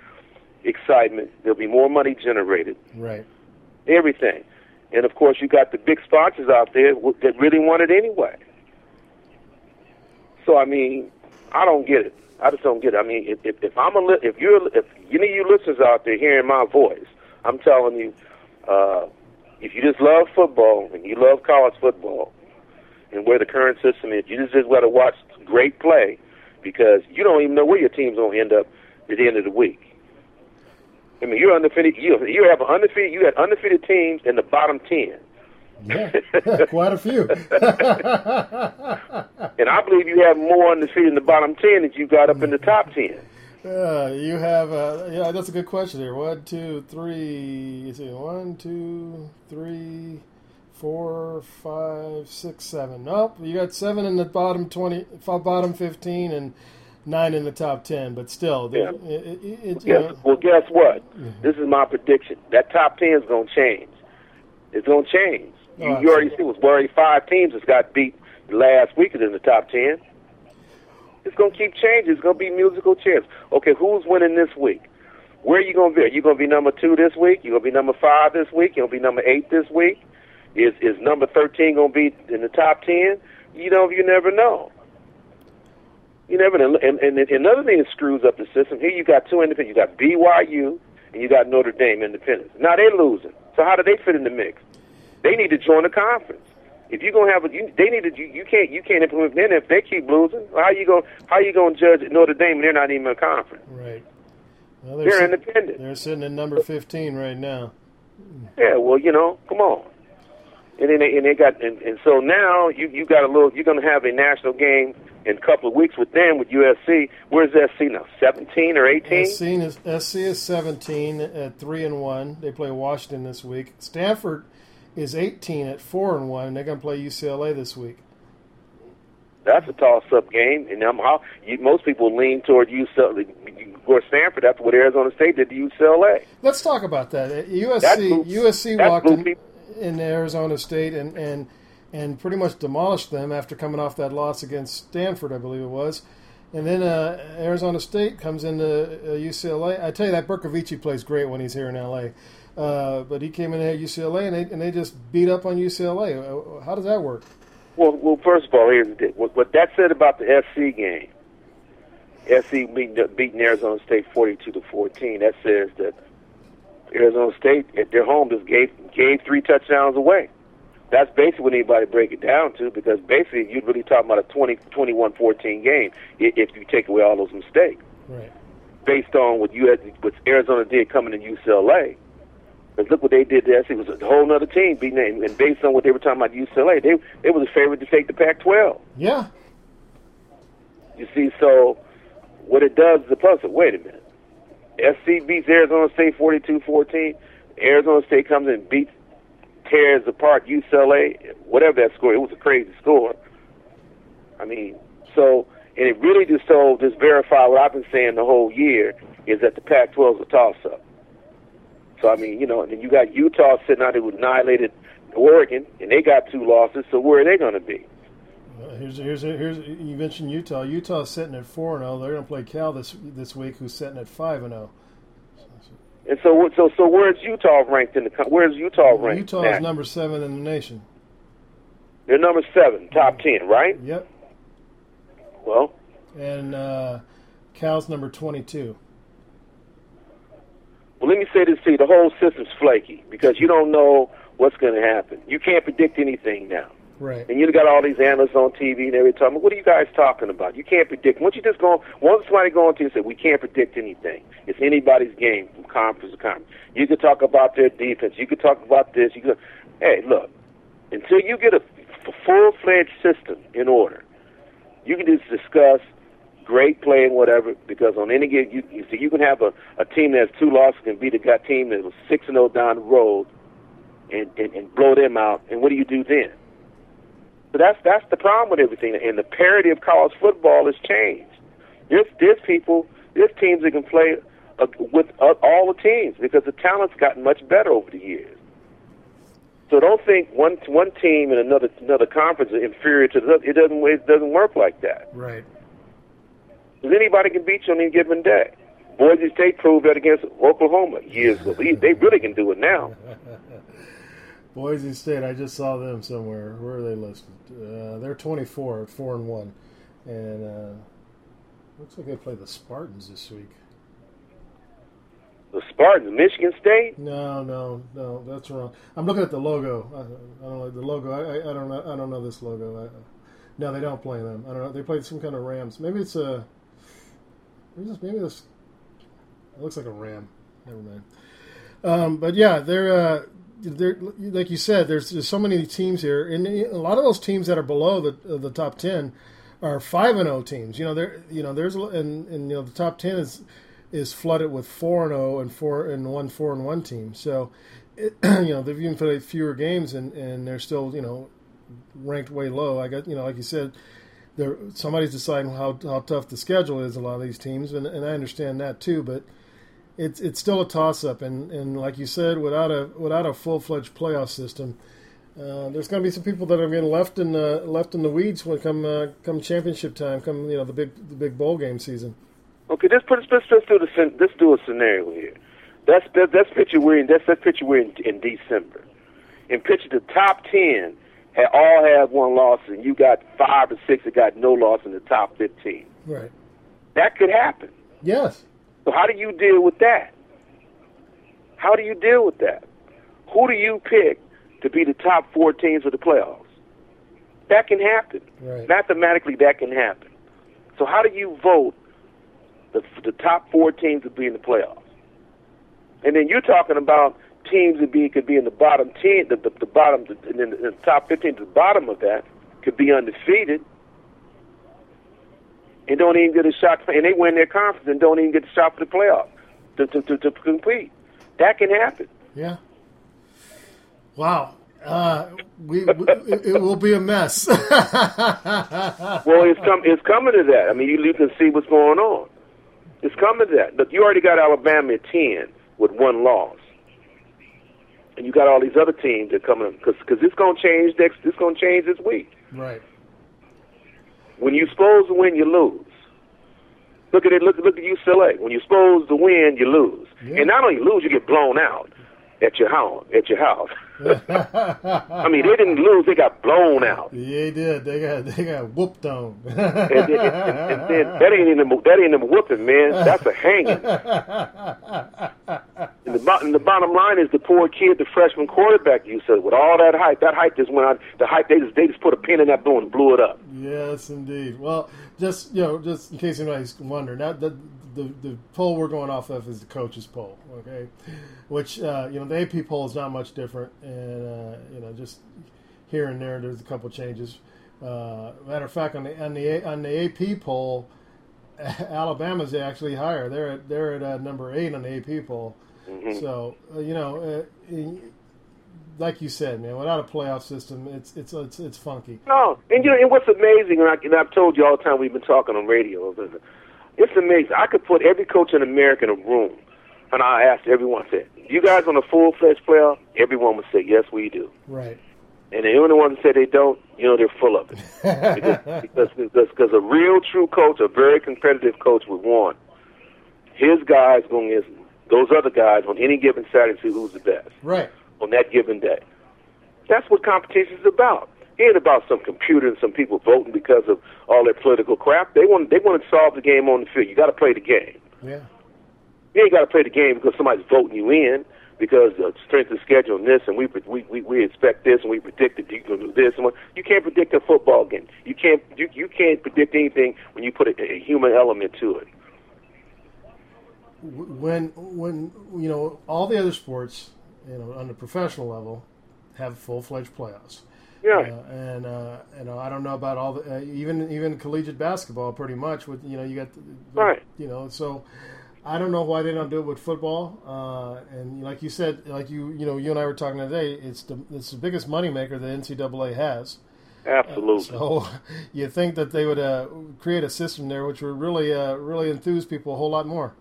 excitement there'll be more money generated. Right. Everything. And of course you got the big sponsors out there that really want it anyway. So i mean i don't get it i just don't get it i mean if if, if i'm a li- if you're if any of you listeners out there hearing my voice i'm telling you uh if you just love football and you love college football and where the current system is you just just got to watch great play because you don't even know where your team's going to end up at the end of the week. I mean, you're undefeated. You you have undefeated. You had undefeated teams in the bottom ten. Yeah, quite a few. and I believe you have more undefeated in the bottom ten than you got up in the top ten. Uh, you have uh, yeah, that's a good question here. One, two, three. Is it one, two, three, four, five, six, seven? Nope, you got seven in the bottom twenty, bottom fifteen, and nine in the top ten. But still, Yeah. it, it, it, it, Guess, know, well, guess what? This is my prediction. That top ten is going to change. It's going to change. You, you already see, was already five teams that's got beat last week is in the top ten. It's to keep changing. It's to be musical chairs. Okay, who's winning this week? Where are you to be? Are you to be number two this week? You to be number five this week? You to be number eight this week? Is is number thirteen to be in the top ten? You know, you never know. You never know. And, and, and another thing that screws up the system, here you got two independents. You got BYU and you got Notre Dame independents. Now they're losing. So how do they fit in the mix? They need to join the conference. If you're gonna have a, you, they need to. You, you can't. You can't implement them if they keep losing. How you going? How you gonna judge Notre Dame? and They're not even a conference. right. Well, They're sit- independent. They're sitting at number fifteen right now. Yeah. Well, you know, come on. And then they, and they got and, and so now you you got a little. You're gonna have a national game in a couple of weeks with them with USC. Where's SC now? 17 or 18? SC is, SC is 17 at 3 and 1. They play Washington this week. Stanford is 18 at 4 and 1, and they're going to play UCLA this week. That's a toss-up game, and I'm how you, most people lean toward UCLA or Stanford after what Arizona State did to UCLA. Let's talk about that. USC blew- USC that walked in, in Arizona State and, and and pretty much demolished them after coming off that loss against Stanford, I believe it was. And then uh, Arizona State comes into uh, UCLA. I tell you that Bercovici plays great when he's here in LA. Uh, but he came in at UCLA and they, and they just beat up on UCLA. Uh, How does that work? Well, well, first of all, here's the. What, what that said about the SC game, SC beating, beating Arizona State 42 to 14. That says that Arizona State at their home just gave gave three touchdowns away. That's basically what anybody break it down to, because basically you're really talking about a 20, 21-14 game if you take away all those mistakes. Right. based on what you had, what Arizona did coming to UCLA. But look what they did there. It was a whole other team beating them. And based on what they were talking about UCLA, they they were the favorite to take the Pac-12. Yeah. You see, so what it does is the puzzle. Wait a minute. SC beats Arizona State 42-14. Arizona State comes in and beats, tears apart UCLA, whatever that score. It was a crazy score. I mean, so, and it really just so, just verify what I've been saying the whole year, is that the Pac-12 is a toss-up. So, I mean, you know, and then you got Utah sitting out there who annihilated Oregon, and they got two losses, so where are they going to be? Here's here's here's you mentioned Utah. Utah's sitting at four and zero. They're going to play Cal this this week, who's sitting at five and oh. zero. And so, so, so, where's Utah ranked in the? Where's Utah ranked? Utah is number seven in the nation. They're number seven, top ten, right? Yep. Well, And uh, Cal's number twenty-two. Well, let me say this to you: the whole system's flaky because you don't know what's going to happen. You can't predict anything now, Right. and you got all these analysts on TV and every time. What are you guys talking about? You can't predict. Once you just go, once somebody go on to you and say we can't predict anything, it's anybody's game from conference to conference. You could talk about their defense. You could talk about this. You could, hey, look, until you get a f- full-fledged system in order, you can just discuss great play and whatever. Because on any game, you, you see, you can have a, a team that has two losses can beat a guy team that was six and zero down the road, and, and and blow them out. And what do you do then? So that's that's the problem with everything. And the parity of college football has changed. There's there's people, there's teams that can play uh, with uh, all the teams because the talent's gotten much better over the years. So don't think one one team in another another conference is inferior to the other. It doesn't it doesn't work like that. Right. Because anybody can beat you on any given day. Boise State proved that against Oklahoma years ago. They really can do it now. Boise State. I just saw them somewhere. Where are they listed? Uh, they're twenty-four at four and one, and uh, looks like they play the Spartans this week. The Spartans, Michigan State. No, no, no, that's wrong. I'm looking at the logo. I, I don't know the logo. I, I, I don't know. I don't know this logo. I, no, they don't play them. I don't know. They played some kind of Rams. Maybe it's a. Maybe this. Maybe this. It looks like a Ram. Never mind. Um, but yeah, they're. Uh, they're like you said. There's, there's so many teams here, and a lot of those teams that are below the the top ten are five and zero teams. You know, there you know there's and and you know the top ten is is flooded with four and zero and four and one four and one team. So, it, you know they've even played fewer games and and they're still you know ranked way low. I got you know like you said. There, somebody's deciding how, how tough the schedule is. A lot of these teams, and, and I understand that too. But it's it's still a toss up, and, and like you said, without a without a full fledged playoff system, uh, there's going to be some people that are getting left in the left in the weeds when come uh, come championship time, come you know the big the big bowl game season. Okay, let's put let's, let's do the let's do a scenario here. That's that, that's picture we're in. That's that picture we're in, in December. And picture the top ten had all have one loss, and you got five or six that got no loss in the top fifteen. Right. That could happen. Yes. So how do you deal with that? How do you deal with that? Who do you pick to be the top four teams of the playoffs? That can happen. Right. Mathematically, that can happen. So how do you vote the, the top four teams to be in the playoffs? And then you're talking about teams that be could be in the bottom ten, the, the, the bottom, and then the top fifteen to the bottom of that could be undefeated and don't even get a shot, for, and they win their conference and don't even get a shot for the playoff to, to, to, to compete. That can happen. Yeah. Wow. Uh, we, we it, it, will be a mess. well, it's come it's coming to that. I mean, you, you can see what's going on. It's coming to that. Look, you already got Alabama at ten with one loss, and you got all these other teams that coming because because it's going to change next. It's going to change this week. Right. When you're supposed to win, you lose. Look at it. Look, look at UCLA. When you're supposed to win, you lose. Yeah. And not only lose, you get blown out at your home At your house. I mean, they didn't lose; they got blown out. Yeah, they did. They got they got whooped on. and, then, and, and then, that ain't even that ain't even whooping, man. That's a hanging. and the, and the bottom line is the poor kid, the freshman quarterback. You said with all that hype, that hype just went on. The hype they just they just put a pin in that balloon and blew it up. Yes, indeed. Well, just you know, just in case anybody's wondering, that the the, the poll we're going off of is the coaches poll. Okay, which uh, you know the AP poll is not much different, and uh, you know just here and there there's a couple changes. Uh, matter of fact, on the on the on the AP poll, Alabama's actually higher. They're at they're at uh, number eight on the AP poll. Mm-hmm. So uh, you know, uh, like you said, man, without a playoff system, it's it's it's it's funky. No, and you know, and what's amazing, and, I, and I've told you all the time we've been talking on radio. It's amazing. I could put every coach in America in a room, and I asked everyone, I said, "You guys on a full-fledged playoff?" Everyone would say, "Yes, we do." Right. And the only ones that say they don't, you know, they're full of it. because, because, because, because a real, true coach, a very competitive coach, would want his guys going against those other guys on any given Saturday to see who's the best. Right. On that given day. That's what competition is about. It ain't about some computer and some people voting because of all their political crap. They want they want to solve the game on the field. You got to play the game. Yeah. You ain't got to play the game because somebody's voting you in because the strength of schedule and this, and we we we, we expect this, and we predict that you can do this. And what, you can't predict a football game. You can't you you can't predict anything when you put a, a human element to it. When when you know all the other sports, you know, on the professional level, have full fledged playoffs. Yeah. Uh, and uh, you know, I don't know about all the uh, even even collegiate basketball. Pretty much with you know you got the, right. You know, so I don't know why they don't do it with football. Uh, and like you said, like you you know you and I were talking today, it's the it's the biggest moneymaker the NCAA has. Absolutely. Uh, so you think that they would uh, create a system there which would really uh, really enthuse people a whole lot more.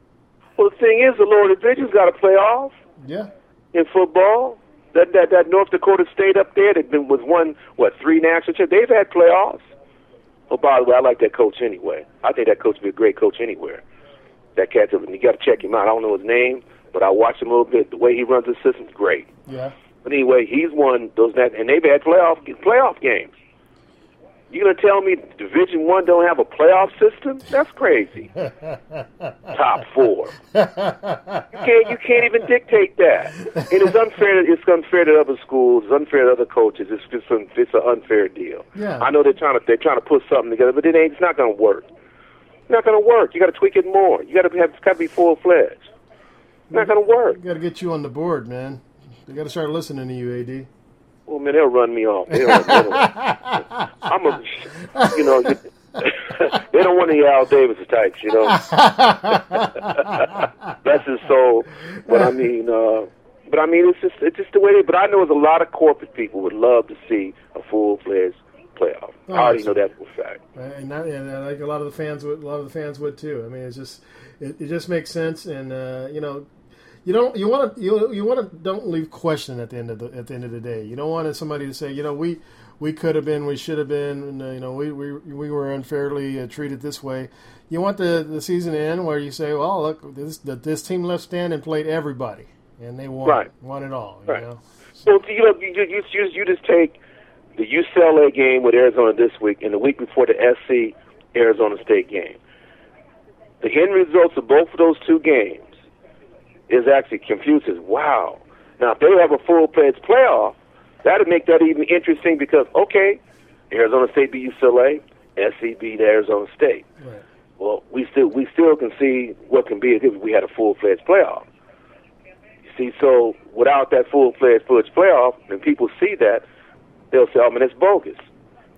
Well, the thing is, the Lord Division's got to play off. Yeah. In football, that that that North Dakota State up there that been was won what three national championships. They've had playoffs. Oh, by the way, I like that coach anyway. I think that coach would be a great coach anywhere. That cat's and you got to check him out. I don't know his name, but I watched him a little bit. The way he runs his system's great. Yeah. But anyway, he's won those net, and they've had playoff playoff games. You gonna tell me Division One don't have a playoff system? That's crazy. Top four. You can't you can't even dictate that. And it's unfair. It's unfair to other schools. It's unfair to other coaches. It's just an, it's an unfair deal. Yeah. I know they're trying to they're trying to put something together, but it ain't. It's not gonna work. It's not gonna work. You got to tweak it more. You got to have. It's got to be full fledged. Not gonna work. You got to get you on the board, man. They got to start listening to you, AD. Well, man, they'll run me off. Run me off. I'm a, you know, they don't want any Al Davis types, you know. That's just so. But I mean, uh, but I mean, it's just it's just the way. They, but I know there's a lot of corporate people would love to see a full fledged playoff. Oh, I already know that for a fact. And, that, and I think a lot of the fans would, a lot of the fans would too. I mean, it's just it, it just makes sense, and uh, you know, you don't you want to you you want to don't leave question at the end of the at the end of the day. You don't want somebody to say, you know, we we could have been, we should have been, and, uh, you know, we we we were unfairly uh, treated this way. You want the the season to end where you say, well, look, this this team left stand and played everybody and they won right. won it all. Right. You know? So you know, you, you you you just take the UCLA game with Arizona this week, and the week before the SC Arizona State game. The end results of both of those two games is actually confusing. Wow. Now, if they have a full-fledged playoff, that'd make that even interesting because okay, Arizona State beat UCLA, SC beat Arizona State. Right. Well, we still we still can see what can be if we had a full-fledged playoff. You see, so without that full-fledged fudge playoff, and people see that, they'll say, "Oh man, it's bogus."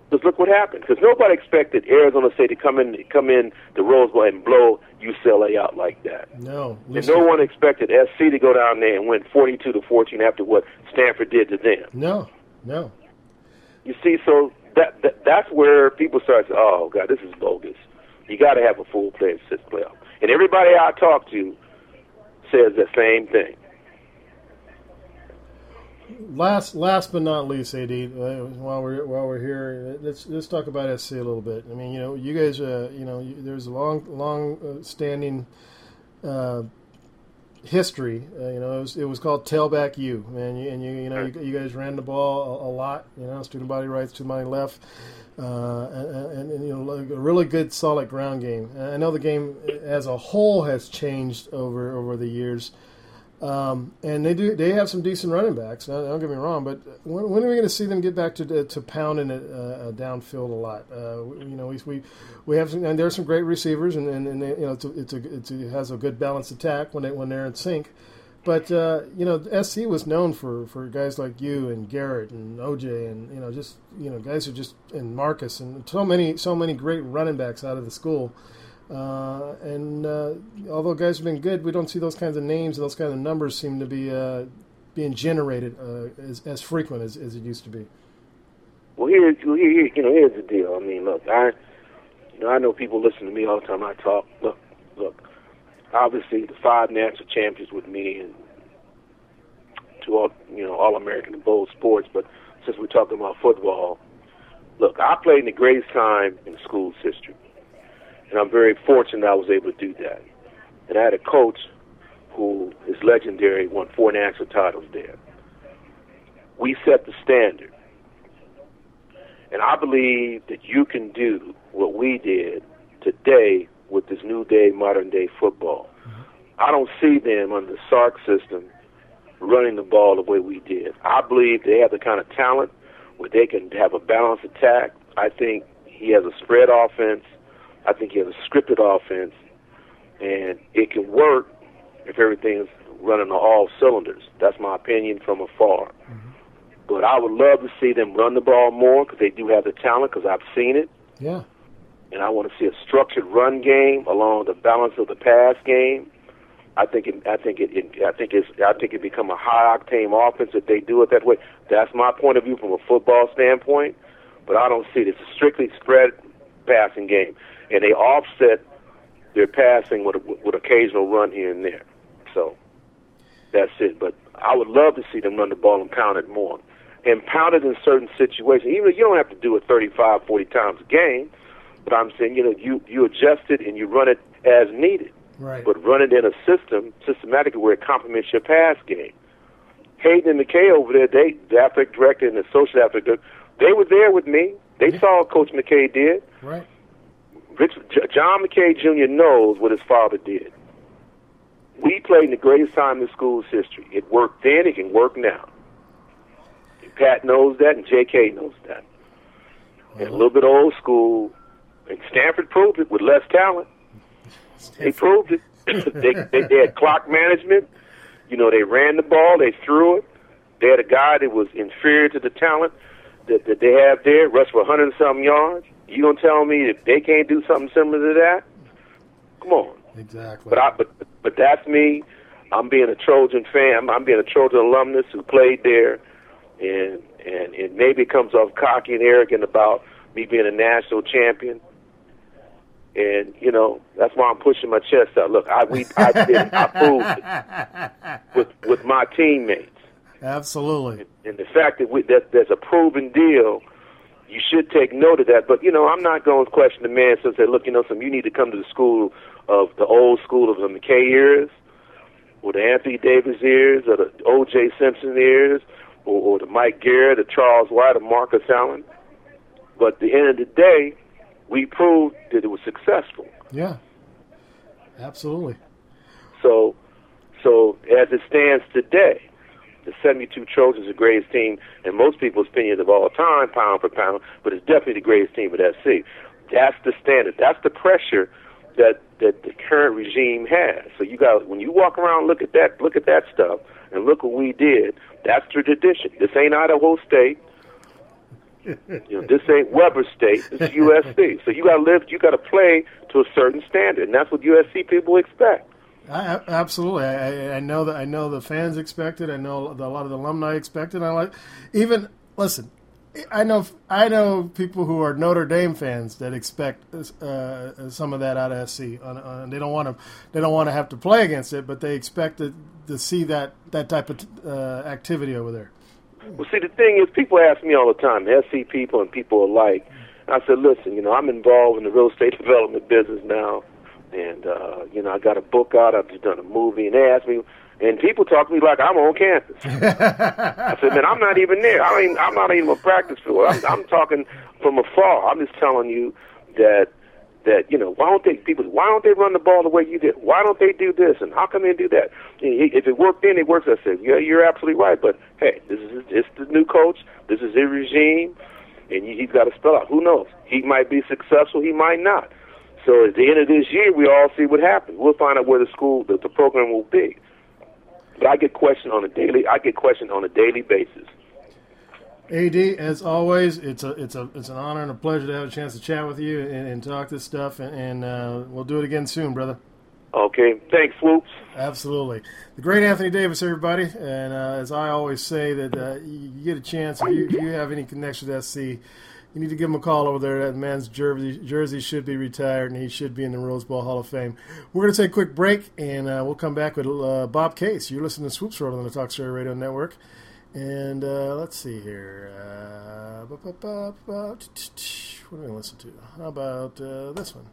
Because look what happened. Because nobody expected Arizona State to come in, come in the Rose Bowl and blow UCLA out like that. No, and no one expected SC to go down there and win 42 to 14 after what Stanford did to them. No, no. You see, so that, that that's where people start saying, "Oh God, this is bogus." You got to have a full-fledged playoff. And everybody I talk to says the same thing last last but not least, AD, uh, while we're while we're here, let's let's talk about SC a little bit. I mean, you know, you guys, uh, you know, there's a long long uh, standing uh, history. Uh, you know, it was, it was called Tailback U, and you and you you know you, you guys ran the ball a, a, lot. You know, student body right, student body left. Uh, and, and, and, you know, a really good, solid ground game. I know the game as a whole has changed over over the years. Um, and they do they have some decent running backs. Don't get me wrong, but when, when are we going to see them get back to to pounding it uh, downfield a lot? Uh, you know, we, we we have some, and there's some great receivers, and, and, and they, you know it's a, it's, a, it's a, it has a good balanced attack when they when they're in sync. But uh, you know, SC was known for, for guys like you and Garrett and OJ and you know just you know guys who just and Marcus and so many so many great running backs out of the school. Uh, and uh, although guys have been good, we don't see those kinds of names and those kinds of numbers seem to be uh, being generated uh, as, as frequent as, as it used to be. Well, here, here, you know, here's the deal. I mean, look, I, you know, I know people listen to me all the time. I talk. Look, look. Obviously, the five national champions with me and to all, you know, all American in both sports. But since we're talking about football, look, I played in the greatest time in school's history and I'm very fortunate I was able to do that. And I had a coach who is legendary, won four national titles there. We set the standard. And I believe that you can do what we did today with this new day, modern day football. Mm-hmm. I don't see them under the Sark system running the ball the way we did. I believe they have the kind of talent where they can have a balanced attack. I think he has a spread offense. I think he has a scripted offense, and it can work if everything's running on all cylinders. That's my opinion from afar. Mm-hmm. But I would love to see them run the ball more because they do have the talent. Because I've seen it. Yeah. And I want to see a structured run game along the balance of the pass game. I think it, I think it, it I think it's I think it become a high octane offense if they do it that way. That's my point of view from a football standpoint. But I don't see it. It's a strictly spread passing game and they offset their passing with with occasional run here and there. So that's it. But I would love to see them run the ball and pound it more. And pound it in certain situations. Even you don't have to do it 35, 40 times a game, but I'm saying, you know, you, you adjust it and you run it as needed. Right. But run it in a system systematically where it complements your pass game. Haden and McKay over there, they the athletic director and the social athletic director, they were there with me. They yeah. saw what Coach McKay did. Right. Richard, John McKay Jr. knows what his father did. We played in the greatest time in school's history. It worked then, it can work now. And Pat knows that, and J.K. knows that. And a little bit old school, and Stanford proved it with less talent. They proved it. they, they, they had clock management. You know, they ran the ball, they threw it. They had a guy that was inferior to the talent. That, that they have there, rush for 100 and something yards. You gonna tell me that they can't do something similar to that? Come on. Exactly. But I, but but that's me. I'm being a Trojan fan. I'm being a Trojan alumnus who played there, and and it maybe comes off cocky and arrogant about me being a national champion. And you know that's why I'm pushing my chest out. Look, I we I did. I proved it with with my teammates. Absolutely. And the fact that we, that there's a proven deal, you should take note of that. But you know, I'm not going to question the man. So say, look, you know, some you need to come to the school of the old school of the McKay years, or the Anthony Davis years, or the O.J. Simpson years, or, or the Mike Garrett, the Charles White, or Marcus Allen. But at the end of the day, we proved that it was successful. Yeah. Absolutely. So, so as it stands today, the 72 Trojans are the greatest team in most people's opinions of all time, pound for pound, but it's definitely the greatest team at SC. That's the standard. That's the pressure that that the current regime has. So you got when you walk around, look at that, look at that stuff, and look what we did. That's the tradition. This ain't Idaho State. You know, this ain't Weber State. This is USC. So you got to live. You got to play to a certain standard, and that's what USC people expect. I, absolutely, I, I know that. I know the fans expect it. I know a lot of the alumni expect it. I like even listen. I know I know people who are Notre Dame fans that expect uh, some of that out of SC. Uh, they don't want to they don't want to have to play against it, but they expect to, to see that that type of uh, activity over there. Well, see, the thing is, people ask me all the time, SC people and people alike. I said, listen, you know, I'm involved in the real estate development business now, and uh, you know, I got a book out. I've just done a movie, and they ask me, and people talk to me like I'm on campus. I said, man, I'm not even there. I mean, I'm not even a practice field. I'm, I'm talking from afar. I'm just telling you that that you know why don't they people why don't they run the ball the way you did? Why don't they do this? And how come they do that? If it worked then, it works. I said, yeah, you're absolutely right. But hey, this is it's the new coach. This is his regime, and he's got to spell out. Who knows? He might be successful. He might not. So at the end of this year, we all see what happens. We'll find out where the school, the, the program will be. But I get questioned on a daily. I get questioned on a daily basis. Ad, as always, it's a it's a it's an honor and a pleasure to have a chance to chat with you and, and talk this stuff, and, and uh, we'll do it again soon, brother. Okay, thanks, Swoops. Absolutely, the great Anthony Davis, everybody, and uh, as I always say, that uh, you, get a chance if you, if you have any connection to SC, you need to give him a call over there. That man's jersey jersey should be retired, and he should be in the Rose Bowl Hall of Fame. We're going to take a quick break, and uh, we'll come back with uh, Bob Case. You're listening to Swoops World on the Talk Story Radio Network. And uh, let's see here. Uh, what are we listen to? How about uh, this one?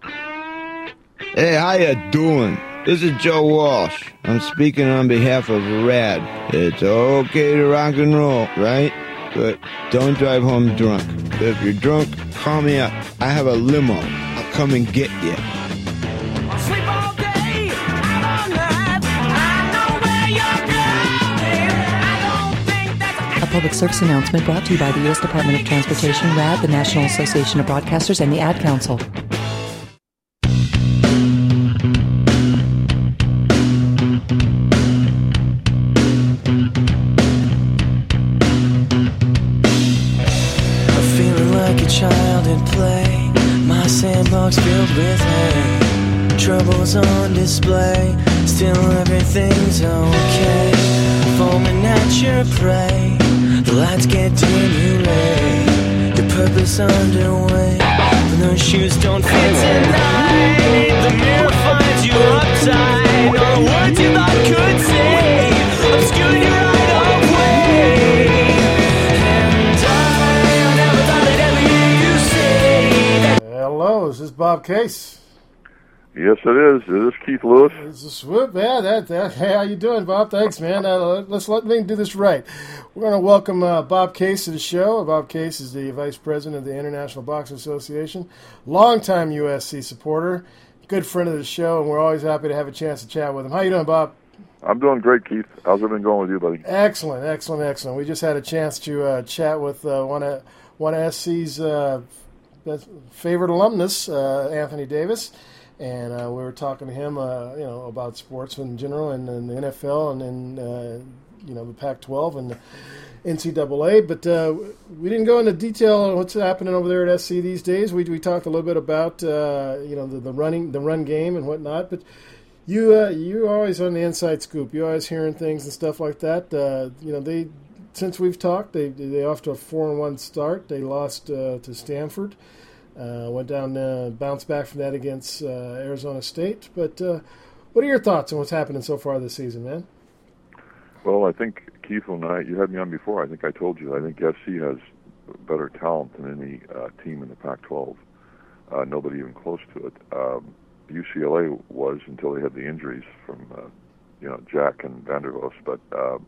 Hey, how you doing? This is Joe Walsh. I'm speaking on behalf of RAD. It's okay to rock and roll, right? But don't drive home drunk. If you're drunk, call me up. I have a limo. I'll come and get you. A public service announcement brought to you by the U.S. Department of Transportation, RAD, the National Association of Broadcasters, and the Ad Council. Hay. Troubles on display, still everything's okay. Foaming at your prey. The lights get dim, you lay Your purpose underway When those shoes don't fit tonight Bob Case? Yes, it is. Is this Keith Lewis? It's a swoop. Yeah, that, that. Hey, how you doing, Bob? Thanks, man. Uh, let's let me do this right. We're going to welcome uh, Bob Case to the show. Bob Case is the vice president of the International Boxing Association, longtime USC supporter, good friend of the show, and we're always happy to have a chance to chat with him. How you doing, Bob? I'm doing great, Keith. How's it been going with you, buddy? Excellent, excellent, excellent. We just had a chance to uh, chat with uh, one of one of SC's uh, favorite alumnus, uh, Anthony Davis and uh, we were talking to him, uh, you know, about sports in general and, and the NFL and then uh, you know the Pac-12 and the NCAA. But uh, we didn't go into detail on what's happening over there at SC these days. We we talked a little bit about uh, you know the, the running the run game and whatnot, but. You you're always on the inside scoop. You're always hearing things and stuff like that. You know they since we've talked, they they off to a four and one start. They lost uh, to Stanford, uh, went down, uh, bounced back from that against uh, Arizona State. But uh, what are your thoughts on what's happening so far this season, man? Well, I think Keith, when I you had me on before, I think I told you I think SC has better talent than any uh, team in the Pac-12. Uh, nobody even close to it. Um, UCLA was until they had the injuries from you know Jack and Vanderdoes, but um,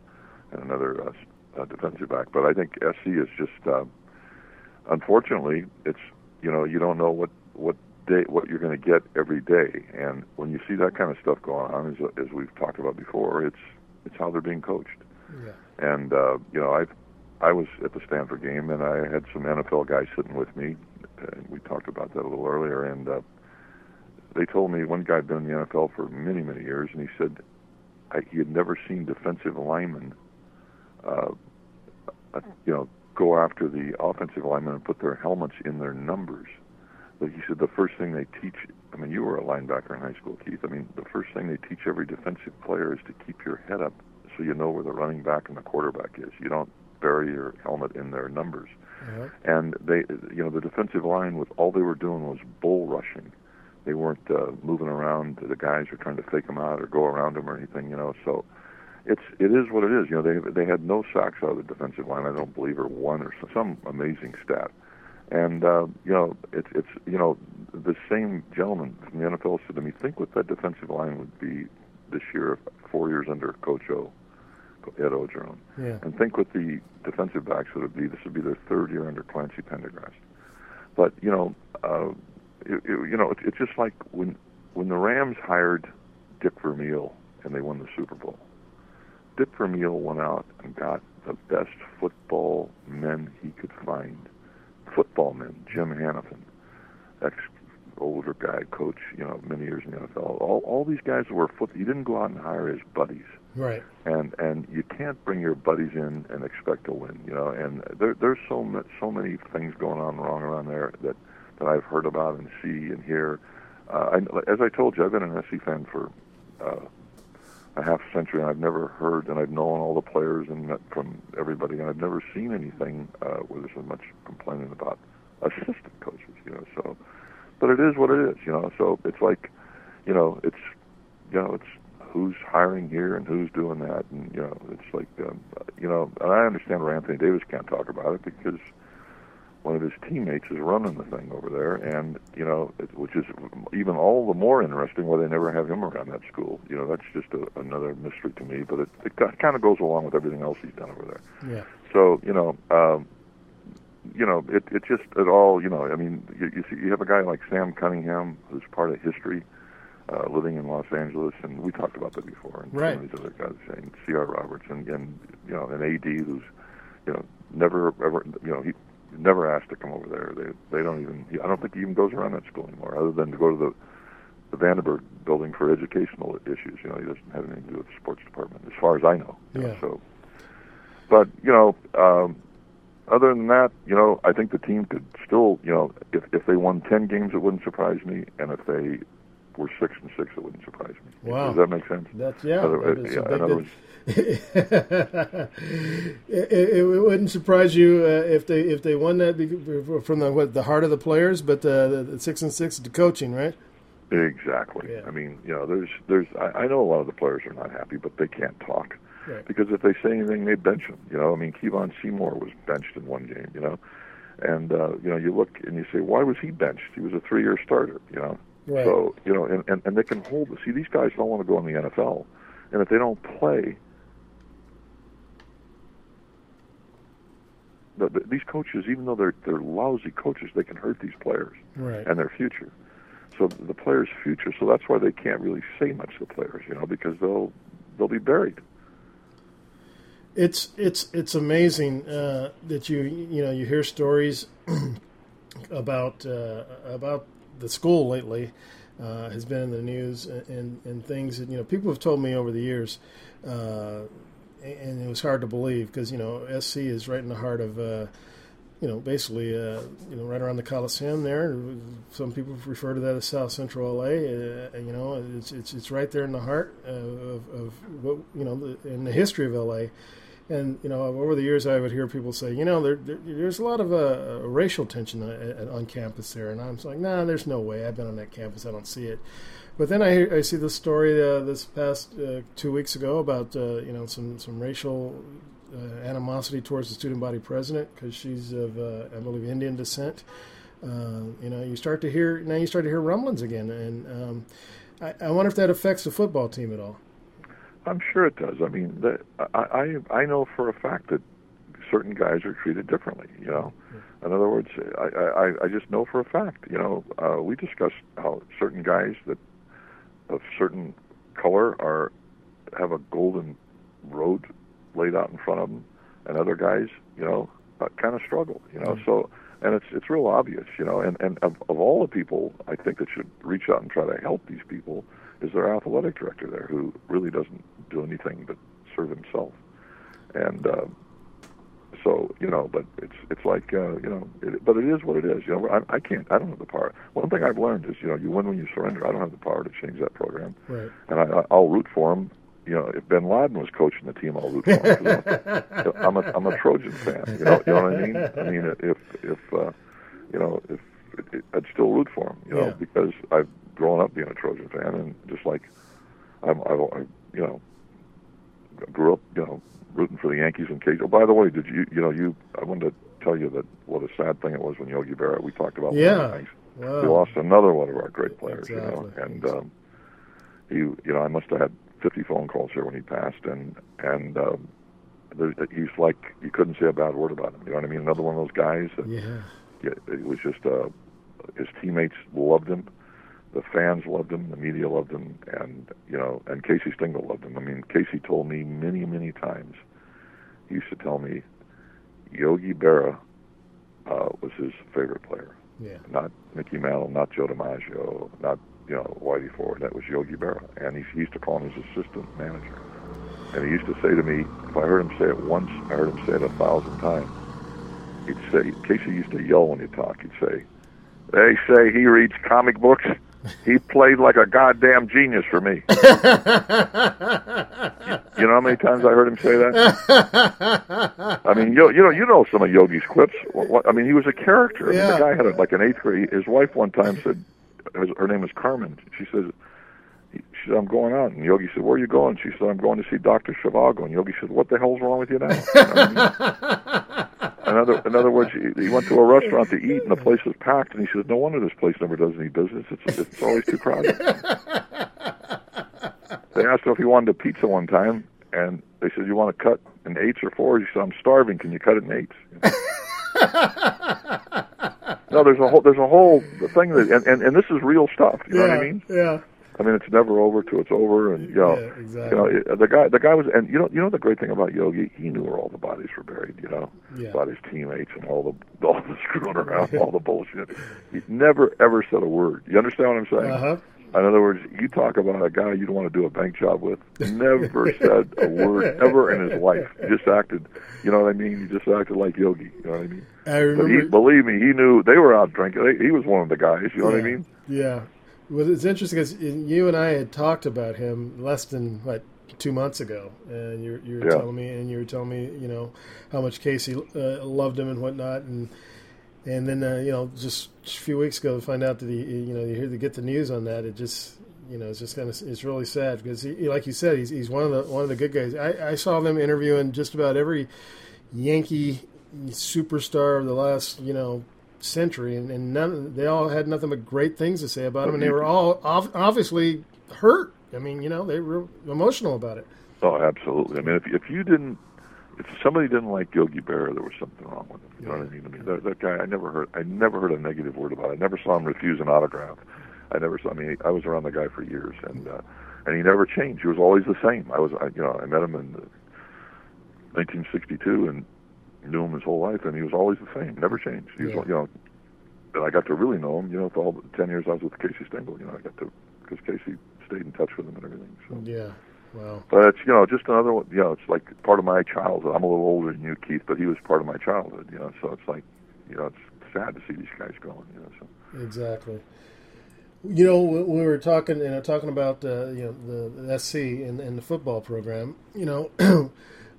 and another uh, uh, defensive back. But I think SC is just uh, unfortunately it's you know you don't know what what day what you're going to get every day, and when you see that kind of stuff going on, as as we've talked about before, it's it's how they're being coached. Yeah. And uh, you know, I I was at the Stanford game, and I had some NFL guys sitting with me, and we talked about that a little earlier. And uh, they told me one guy had been in the NFL for many many years, and he said I, he had never seen defensive linemen, uh, uh, you know, go after the offensive linemen and put their helmets in their numbers. But he said the first thing they teach. I mean, you were a linebacker in high school, Keith. I mean, the first thing they teach every defensive player is to keep your head up so you know where the running back and the quarterback is. You don't bury your helmet in their numbers. Yeah. And they, you know, the defensive line with all they were doing was bull rushing. They weren't uh, moving around. The guys were trying to fake them out or go around them or anything, you know. So it's it is what it is. You know, they they had no sacks out of the defensive line. I don't believe or one or some amazing stat. And uh, you know, it's it's you know, the same gentleman from the NFL said to me, think what that defensive line would be this year, four years under Coach O, Ed Orgeron. Yeah. And think what the defensive backs would be. This would be their third year under Clancy Pendergast. But you know, uh, it, it, you know, it, it's just like when when the Rams hired Dick Vermeil and they won the Super Bowl. Dick Vermeil went out and got the best football men he could find. Football men, Jim Hanifan, ex older guy, coach, you know, many years in the NFL. All all these guys were foot. He didn't go out and hire his buddies Right. and and you can't bring your buddies in and expect to win, you know. And there there's so much, so many things going on wrong around there that that I've heard about and see and hear. Uh, I, as I told you, I've been an SC fan for uh, a half century, and I've never heard and I've known all the players and met from everybody, and I've never seen anything uh, where there's so much complaining about assistant coaches, you know. So, but it is what it is, you know. So it's like, you know, it's you know, it's who's hiring here and who's doing that, and you know, it's like, um, you know, and I understand where Anthony Davis can't talk about it because one of his teammates is running the thing over there, and you know, it, which is even all the more interesting why they never have him around that school. You know, that's just a, another mystery to me, but it, it kind of goes along with everything else he's done over there. Yeah. So you know, um, you know, it it just it all you know. I mean, you, you see, you have a guy like Sam Cunningham who's part of history, uh, living in Los Angeles, and we talked about that before. And Right. Some of these other guys saying C.R. Roberts and, and you know an AD who's you know never ever you know he never asked to come over there. They they don't even. I don't think he even goes around that school anymore, other than to go to the the Vandenberg building for educational issues. You know, he doesn't have anything to do with the sports department, as far as I know. you know, Yeah. So, but you know, um, other than that, you know, I think the team could still, you know, if if they won ten games, it wouldn't surprise me, and if they were six and six, it wouldn't surprise me. Wow. Does that make sense? That's yeah. Other- that yeah, in other di- it, it, wouldn't surprise you uh, if they if they won that be- from the what, the heart of the players, but uh, the, the six and six the coaching, right? Exactly. Yeah. I mean, you know, there's, there's. I, I know a lot of the players are not happy, but they can't talk Right. because if they say anything, they bench them. You know, I mean, Kevon Seymour was benched in one game. You know, and uh, you know, you look and you say, why was he benched? He was a three-year starter. You know, Right. so you know, and, and and they can hold. See, these guys don't want to go in the NFL, and if they don't play. The, the, these coaches, even though they're they're lousy coaches, they can hurt these players Right. and their future. So the players' future. So that's why they can't really say much to the players, you know, because they'll they'll be buried. It's it's it's amazing uh, that you you know you hear stories about uh, about the school lately. uh, has been in the news and, and things that you know people have told me over the years, uh, and it was hard to believe because you know SC is right in the heart of. Uh, you know, basically, uh, you know, right around the Coliseum there. Some people refer to that as South Central LA. Uh, you know, it's, it's it's right there in the heart of, of what you know the, in the history of LA. And you know, over the years, I would hear people say, you know, there, there, there's a lot of uh, racial tension on campus there, and I'm like, nah, there's no way. I've been on that campus, I don't see it. But then I, I see this story uh, this past uh, two weeks ago about uh, you know some some racial uh, animosity towards the student body president because she's of uh, I believe Indian descent. you know, you start to hear now you start to hear rumblings again, and um, I, I wonder if that affects the football team at all. I'm sure it does. I mean, the, I, I I know for a fact that certain guys are treated differently. You know, in other words, I I, I just know for a fact. You know, uh, we discussed how certain guys that of certain color are have a golden road laid out in front of them, and other guys, you know, uh, kind of struggle. You know, mm-hmm. so and it's it's real obvious. You know, and and of, of all the people, I think that should reach out and try to help these people is their athletic director there, who really doesn't do anything but serve himself. And uh, so you know, but it's it's like uh, you know, it, but it is what it is. You know, I, I can't, I don't have the power. One thing I've learned is you know, you win when you surrender. I don't have the power to change that program, right. and I, I'll root for him. You know, if Bin Laden was coaching the team, I'll root for him. I'm a I'm a Trojan fan. You know, you know what I mean? I mean, if if uh, you know, if I'd still root for him. You know, Yeah. because I've grown up being a Trojan fan, and just like I'm, I, I you know, grew up, you know, rooting for the Yankees and Cage. Oh, by the way, did you, you know, you? I wanted to tell you that what a sad thing it was when Yogi Berra. We talked about one of the Yeah. Wow. We lost another one of our great players, you know, and um, he, you know, I must have had 50 phone calls here when he passed, and and um, there, he's like you couldn't say a bad word about him. You know what I mean? Another one of those guys that Yeah. yeah, it was just uh, his teammates loved him, the fans loved him, the media loved him, and you know, and Casey Stengel loved him. I mean, Casey told me many, many times. He used to tell me Yogi Berra uh, was his favorite player, Yeah. not Mickey Mantle, not Joe DiMaggio, not you know Whitey Ford. That was Yogi Berra, and he, he used to call him his assistant manager. And he used to say to me, if I heard him say it once, I heard him say it a thousand times he'd say, Casey used to yell when he talked. He'd say, "They say he reads comic books. He played like a goddamn genius for me." you know how many times I heard him say that? I mean, you, you know, you know some of Yogi's what, I mean, he was a character. I mean, Yeah. the guy had a, like an eighth grade. His wife one time said, her her name is Carmen. She says. She said, I'm going out. And Yogi said, Where are you going? She said, I'm going to see Dr. Zhivago. And Yogi said, What the hell's wrong with you now? You know what I mean? In other in other words, he, he went to a restaurant to eat, and the place was packed. And he says, "No wonder this place never does any business. It's it's always too crowded." they asked him if he wanted a pizza one time, and they said, "You want to cut in eights or fours?" He said, "I'm starving. Can you cut it in eights? no, there's a whole there's a whole thing that, and, and and this is real stuff. You know what I mean? Yeah. I mean, it's never over till it's over, and you know, Yeah, exactly. you know, the guy, the guy was, and you know, you know, the great thing about Yogi, he knew where all the bodies were buried. You know, Yeah. about his teammates and all the all the screwing around, all the bullshit. He never ever said a word. You understand what I'm saying? Uh-huh. In other words, you talk about a guy you don't want to do a bank job with. Never said a word ever in his life. He just acted, you know what I mean? He just acted like Yogi. You know what I mean? I But remember. he, believe me, he knew they were out drinking. They, he was one of the guys. You know what I mean? Yeah. Well, it's interesting because you and I had talked about him less than what two months ago, and you you were Yeah. telling me, and you were telling me, you know, how much Casey uh, loved him and whatnot, and and then uh, you know, just a few weeks ago, to find out that he, you know, you hear to get the news on that, it just. You know, it's just kind of it's really sad because, he, like you said, he's he's one of the one of the good guys. I, I saw them interviewing just about every Yankee superstar of the last you know century, and, and none they all had nothing but great things to say about him, and they were all obviously hurt. I mean, you know, they were emotional about it. Oh, absolutely. I mean, if if you didn't, if somebody didn't like Yogi Berra, there was something wrong with him. You know what I mean? I mean, that, that guy, I never heard, I never heard a negative word about. it. I never saw him refuse an autograph. I never saw. I mean, I was around the guy for years, and uh, and he never changed. He was always the same. I was, I, you know, I met him in uh, 1962 and knew him his whole life, and he was always the same. Never changed. He was, you know, and I got to really know him. You know, for all the ten years I was with Casey Stengel. You know, I got to because Casey stayed in touch with him and everything. So. Yeah. Wow. But it's you know just another one. You know, it's like part of my childhood. I'm a little older than you, Keith, but he was part of my childhood. You know, so it's like, you know, it's sad to see these guys going. You know, so. Exactly. You know, we we were talking, you know, talking about uh, you know the, the SC and, and the football program. You know,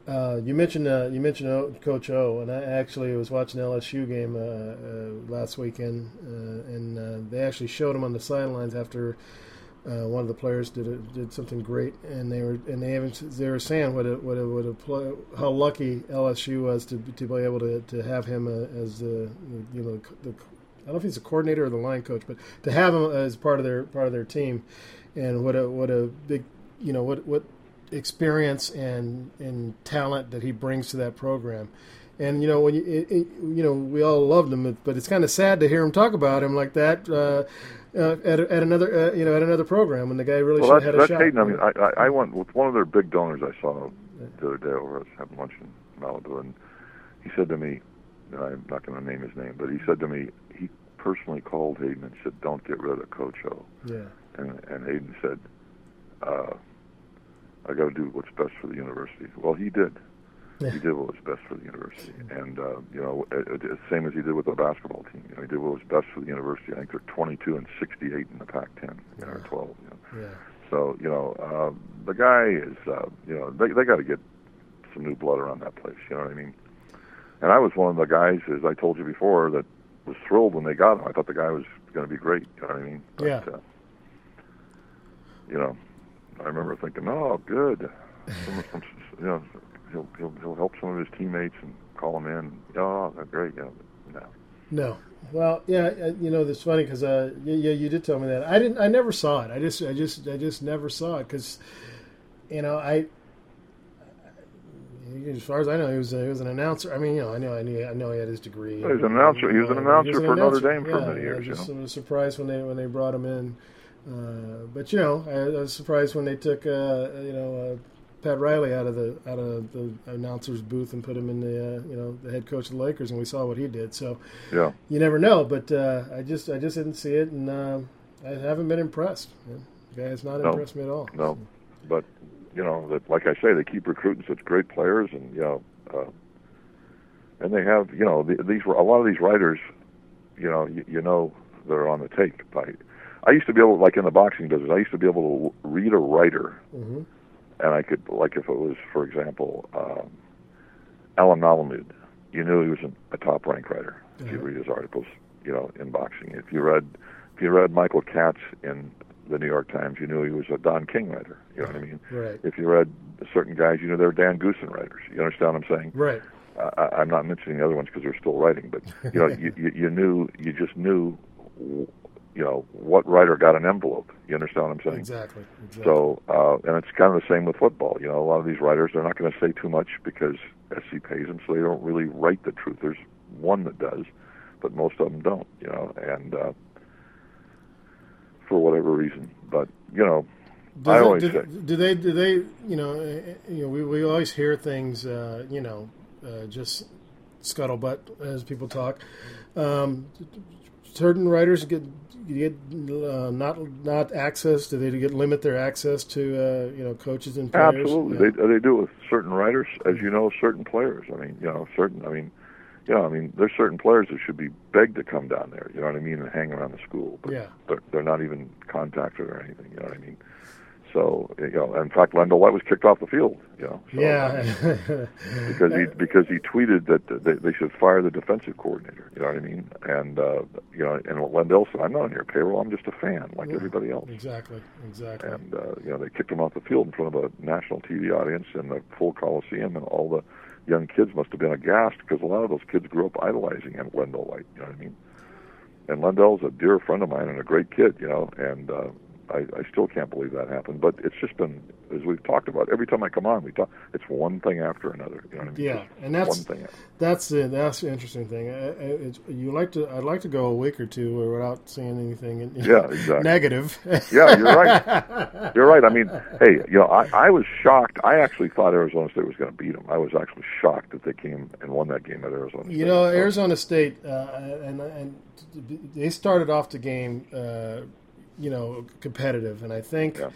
uh, you mentioned uh, you mentioned o, Coach O, and I actually was watching the LSU game uh, uh, last weekend, uh, and uh, they actually showed him on the sidelines after uh, one of the players did a, did something great, and they were and they even they were saying what a, what a, what a play, how lucky LSU was to to be able to, to have him uh, as the you know the I don't know if he's a coordinator or the line coach, but to have him as part of their part of their team, and what a what a big you know what what experience and and talent that he brings to that program. And you know when you it, it, you know we all loved him, but it's kind of sad to hear him talk about him like that uh, uh, at, at another uh, you know at another program when the guy really Well, should that's, have had a that's shot. Haden. I mean, I, I, I went with one of their big donors I saw the other day over. I was having lunch in Malibu, and he said to me, and I'm not going to name his name, but he said to me, he personally called Haden and said, "Don't get rid of Coach O." yeah, And, and Haden said, uh, "I got to do what's best for the university." Well, he did. Yeah. He did what was best for the university, and uh, you know, it, same as he did with the basketball team. You know, he did what was best for the university. I think they're 22 and 68 in the Pac-10, you know, or 12. You know. yeah, So you know, uh, the guy is, uh, you know, they they got to get some new blood around that place. You know what I mean? And I was one of the guys, as I told you before, that was thrilled when they got him. I thought the guy was going to be great. You know what I mean? But, Yeah. Uh, you know, I remember thinking, oh, good. You know, he'll he'll he'll help some of his teammates and call them in. Oh, they're great. You know, no. no. Well, yeah, uh, you know, it's funny because uh, yeah, yeah, you did tell me that. I didn't. I never saw it. I just, I just, I just never saw it because, you know, I. As far as I know, he was a, he was an announcer. I mean, you know, I know, I knew, I know he had his degree. Well, he was an announcer. He was an announcer for Notre Dame for yeah, many years, I you just know. was surprised when they when they brought him in. Uh, but you know, I, I was surprised when they took uh, you know uh, Pat Riley out of the out of the announcer's booth and put him in the uh, you know the head coach of the Lakers, and we saw what he did. So Yeah. you never know. But uh, I just I just didn't see it, and uh, I haven't been impressed. The guy has not No. impressed me at all. No, but you know that, like I say, they keep recruiting such great players, and you know, uh, and they have you know the, these a lot of these writers, you know, you, you know they're on the tape. I, I used to be able, like in the boxing business, I used to be able to read a writer, hmm and I could, like, if it was, for example, um, Alan Malamud, you knew he was an, a top-ranked writer if you read his articles, you know, in boxing. If you read, if you read Michael Katz in the New York Times, you knew he was a Don King writer. You know what I mean? Right. If you read certain guys, you know they're Dan Goossen writers. You understand what I'm saying? Right. I, I'm not mentioning the other ones because they're still writing, but you know, you, you, you knew, you just knew, you know, what writer got an envelope. You understand what I'm saying? Exactly. exactly. So, uh, and it's kind of the same with football. You know, a lot of these writers, they're not going to say too much because SC pays them, so they don't really write the truth. There's one that does, but most of them don't. You know, and uh, for whatever reason, but you know, Do I they, always do, say, do they do they you know uh, you know we, we always hear things uh, you know uh, just scuttlebutt as people talk. Um, certain writers get get uh, not not access. Do they get limit their access to uh, you know coaches and players? Absolutely, Yeah. they they do it with certain writers, as you know, certain players. I mean, you know, certain. I mean, yeah, I mean, there's certain players that should be begged to come down there. You know what I mean, and hang around the school, but Yeah. they're, they're not even contacted or anything. You know what I mean? So, you know, in fact, LenDale White was kicked off the field. You know, so, yeah. because he because he tweeted that they, they should fire the defensive coordinator. You know what I mean? And uh, you know, and LenDale said, "I'm not on your payroll. I'm just a fan, like everybody else." exactly. Exactly. and uh, you know they kicked him off the field in front of a national TV audience in the full Coliseum, and all the young kids must have been aghast because a lot of those kids grew up idolizing Aunt Wendell White. You know what I mean? And LenDale's a dear friend of mine and a great kid, you know, and uh, I, I still can't believe that happened. But it's just been, as we've talked about, every time I come on, we talk. It's one thing after another. You know what I mean? Yeah, Just and that's one thing. that's the that's the interesting thing. It's, you like to I'd like to go a week or two without saying anything Yeah, exactly. negative. Yeah, you're right. You're right. I mean, hey, you know, I, I was shocked. I actually thought Arizona State was going to beat them. I was actually shocked that they came and won that game at Arizona. State. You know, Arizona State, uh, and and they started off the game, uh, you know, competitive, and I think Yeah.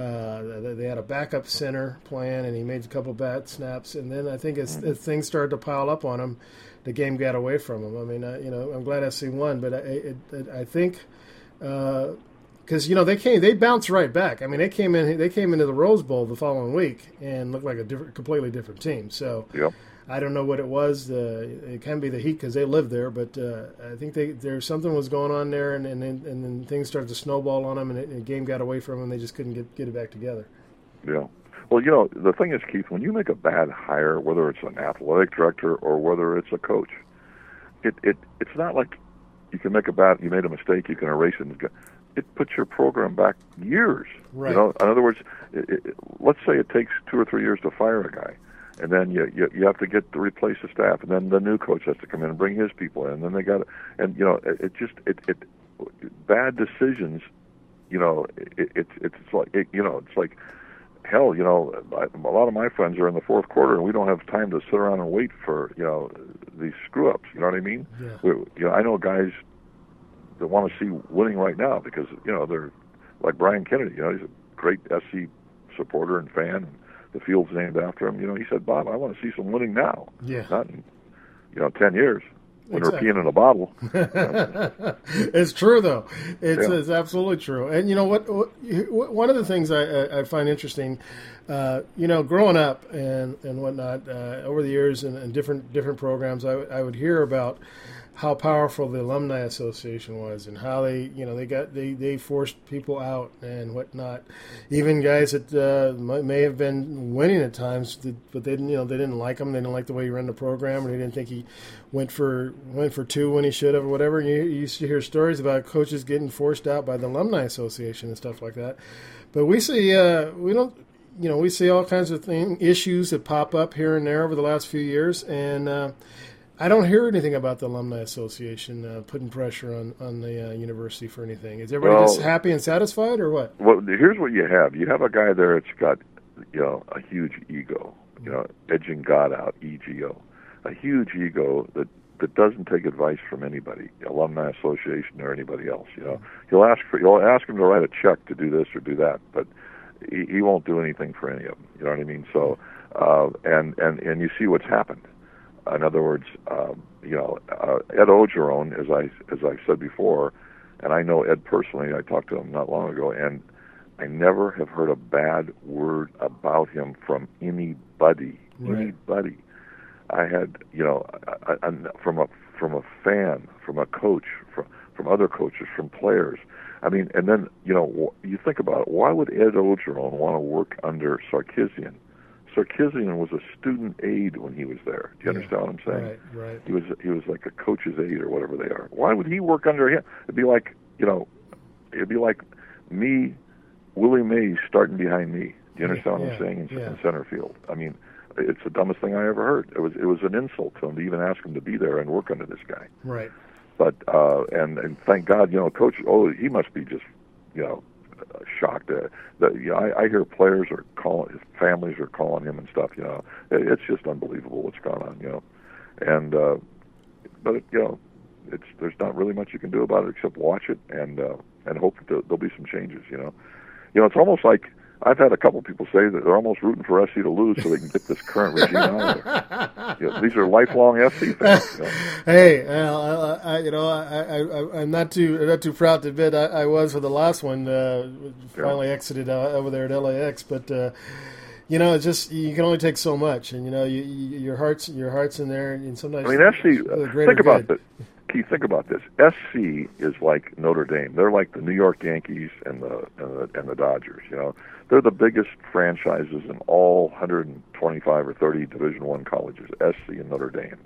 uh, they- had a backup center plan, and he made a couple bad snaps, and then I think as, Mm-hmm. as things started to pile up on him, the game got away from him. I mean, uh, you know, I'm glad SC won, but I, it, it, I think. because you know they came they bounced right back. I mean they came in they came into the Rose Bowl the following week and looked like a different, completely different team. So Yep. I don't know what it was. Uh, it can be the heat because they live there, but uh, I think they there something was going on there, and and then, and then things started to snowball on them, and, it, and the game got away from them. They just couldn't get get it back together. Yeah. Well, you know, the thing is, Keith, when you make a bad hire, whether it's an athletic director or whether it's a coach, it it it's not like you can make a bad, you made a mistake, you can erase it. And it puts your program back years. Right. You know, in other words, it, it, let's say it takes two or three years to fire a guy, and then you, you you have to get to replace the staff, and then the new coach has to come in and bring his people in, and then they got, and you know, it, it just it it bad decisions. You know, it, it's it's like it, you know, it's like hell, you know, I, a lot of my friends are in the fourth quarter, and we don't have time to sit around and wait for you know these screw ups. You know what I mean? Yeah. We, you know, I know guys that want to see winning right now because you know they're like Brian Kennedy. You know, he's a great SC supporter and fan, and the field's named after him. You know, he said, "Bob, I want to see some winning now, Yeah. not in you know ten years when Exactly. we're peeing in a bottle." it's true though. It's, Yeah. it's absolutely true. And you know what, what? One of the things I, I- find interesting, uh, you know, growing up and and whatnot uh, over the years and, and different different programs, I, I would hear about how powerful the alumni association was and how they you know they got they, they forced people out and whatnot. Even guys that uh, may, have been winning at times but they didn't you know they didn't like him they didn't like the way he ran the program. Or they didn't think he went for went for two when he should have or whatever. You, you used to hear stories about coaches getting forced out by the alumni association and stuff like that. But we see uh, we don't you know we see all kinds of thing, issues that pop up here and there over the last few years. And uh, I don't hear anything about the alumni association uh, putting pressure on on the uh, university for anything. Is everybody Well- just happy and satisfied, or what? Well, here's what you have. You have a guy there that's got, you know, a huge ego. You know, edging God out, EGO, a huge ego that that doesn't take advice from anybody, alumni association or anybody else. You know, he'll ask for he'll ask him to write a check to do this or do that, but he, he won't do anything for any of them. You know what I mean? So, uh, and and and you see what's happened. In other words, um, you know, uh, Ed Orgeron, as I as I said before, and I know Ed personally. I talked to him not long ago, and I never have heard a bad word about him from anybody. Right. Anybody. I had, you know, I, I, from a from a fan, from a coach, from from other coaches, from players. I mean, and then you know, you think about it. Why would Ed Orgeron want to work under Sarkisian? Sarkisian was a student aide when he was there. Do you understand what I'm saying? Right, right. He was he was like a coach's aide or whatever they are. Why would he work under him? It'd be like you know, it'd be like me, Willie Mays starting behind me. Do you understand what I'm saying in, yeah. in center field? I mean, it's the dumbest thing I ever heard. It was it was an insult to him to even ask him to be there and work under this guy. Right. But uh, and and thank God, you know, coach. Oh, he must be just you know shocked. Uh, that you know, I, I hear players are calling, his families are calling him and stuff. You know, it, it's just unbelievable what's going on. You know, and uh, but it, you know, it's there's not really much you can do about it except watch it and uh, and hope that there'll be some changes. You know, you know, it's almost like. I've had a couple people say that they're almost rooting for SC to lose so they can get this current regime out of there. You know, these are lifelong SC fans. You know. Hey, uh, I, I, you know, I, I, I'm not too not too proud to admit I, I was for the last one. Uh, finally exited uh, over there at LAX, but uh, you know, it's just you can only take so much, and you know, you, you, your heart's your heart's in there, and sometimes I mean, SC. Uh, think about good. this, Keith. Think about this. SC is like Notre Dame. They're like the New York Yankees and the and the, and the Dodgers. You know, they're the biggest franchises in all 125 or 30 Division One colleges. SC and Notre Dame,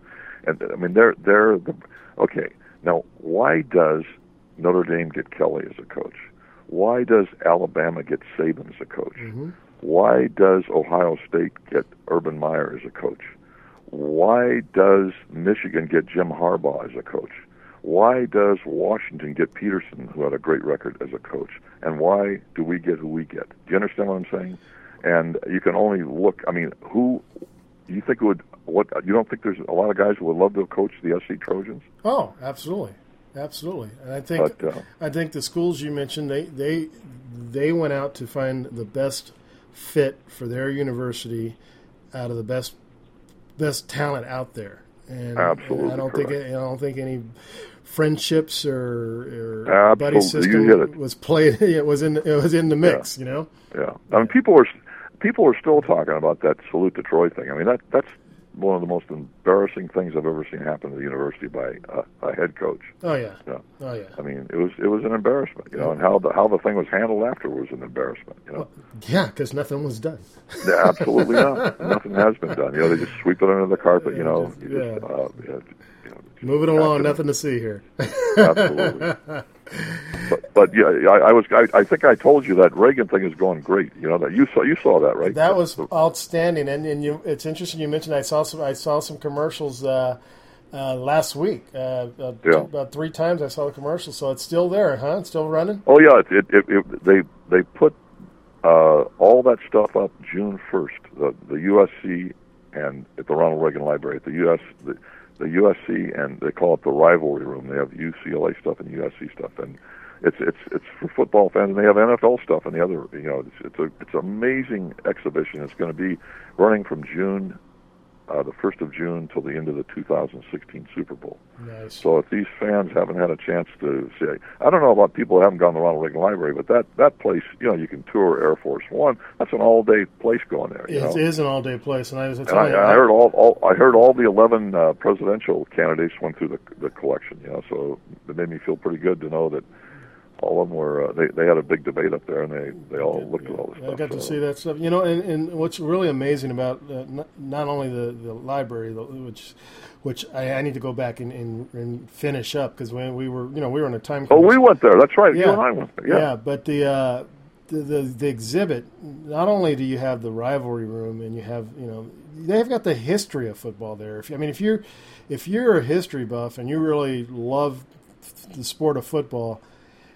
and I mean, they're they're the okay. Now, why does Notre Dame get Kelly as a coach? Why does Alabama get Saban as a coach? Mm-hmm. Why does Ohio State get Urban Meyer as a coach? Why does Michigan get Jim Harbaugh as a coach? Why does Washington get Petersen, who had a great record as a coach? And why do we get who we get? Do you understand what I'm saying? And you can only look. I mean, who do you think would what? You don't think there's a lot of guys who would love to coach the SC Trojans? Oh, absolutely, absolutely. And I think But, uh, I think the schools you mentioned they they they went out to find the best fit for their university out of the best best talent out there. And Absolutely and I don't think. I don't think any friendships or, or buddy Absolutely, system was played. It was in it was in the mix. You know. Yeah, I mean, people are people are still talking about that salute to Troy thing. I mean, that that's one of the most embarrassing things I've ever seen happen to the university by a, a head coach. Oh yeah. Yeah. Oh yeah. I mean, it was it was an embarrassment, you know, and how the how the thing was handled after was an embarrassment, you know. Yeah, because nothing was done. Yeah, absolutely not. Nothing has been done. You know, they just sweep it under the carpet. You know, just- you just, yeah. uh, Moving along, nothing to see here. Absolutely. but, but yeah, I, I was. I, I think I told you that Reagan thing is going great. You know that you saw you saw that right? That was outstanding, and, and you, it's interesting you mentioned. I saw some. I saw some commercials uh, uh, last week. Uh, uh, Yeah. About three times I saw the commercial, so it's still there, huh? It's still running. Oh yeah, it, it, it, it, they they put uh, all that stuff up June first. The the USC and at the Ronald Reagan Library at the US the, the USC and they call it the rivalry room. They have UCLA stuff and USC stuff, and it's it's it's for football fans, and they have NFL stuff and the other. You know, it's it's a it's an amazing exhibition. It's going to be running from June. Uh, the first of June till the end of the 2016 Super Bowl. Nice. So if these fans haven't had a chance to see, I don't know about people who haven't gone to the Ronald Reagan Library, but that that place, you know, you can tour Air Force One. That's an all day place going there. You It know? is an all-day place, and I was And telling you, I, I heard all, all I heard all the eleven uh, presidential candidates went through the the collection. You know, so it made me feel pretty good to know that all of them were. Uh, they they had a big debate up there, and they they all looked at all this I stuff. got to so- see that stuff. You know, and, and what's really amazing about uh, not, not only the, the library, which which I, I need to go back and, and, and finish up because when we were, you know, we were in a time. Oh, we went there. That's right. You Yeah. and I went there. Yeah. but the, uh, the the the exhibit. Not only do you have the rivalry room, and you have you know they've got the history of football there. If I mean, if you're if you're a history buff and you really love the sport of football,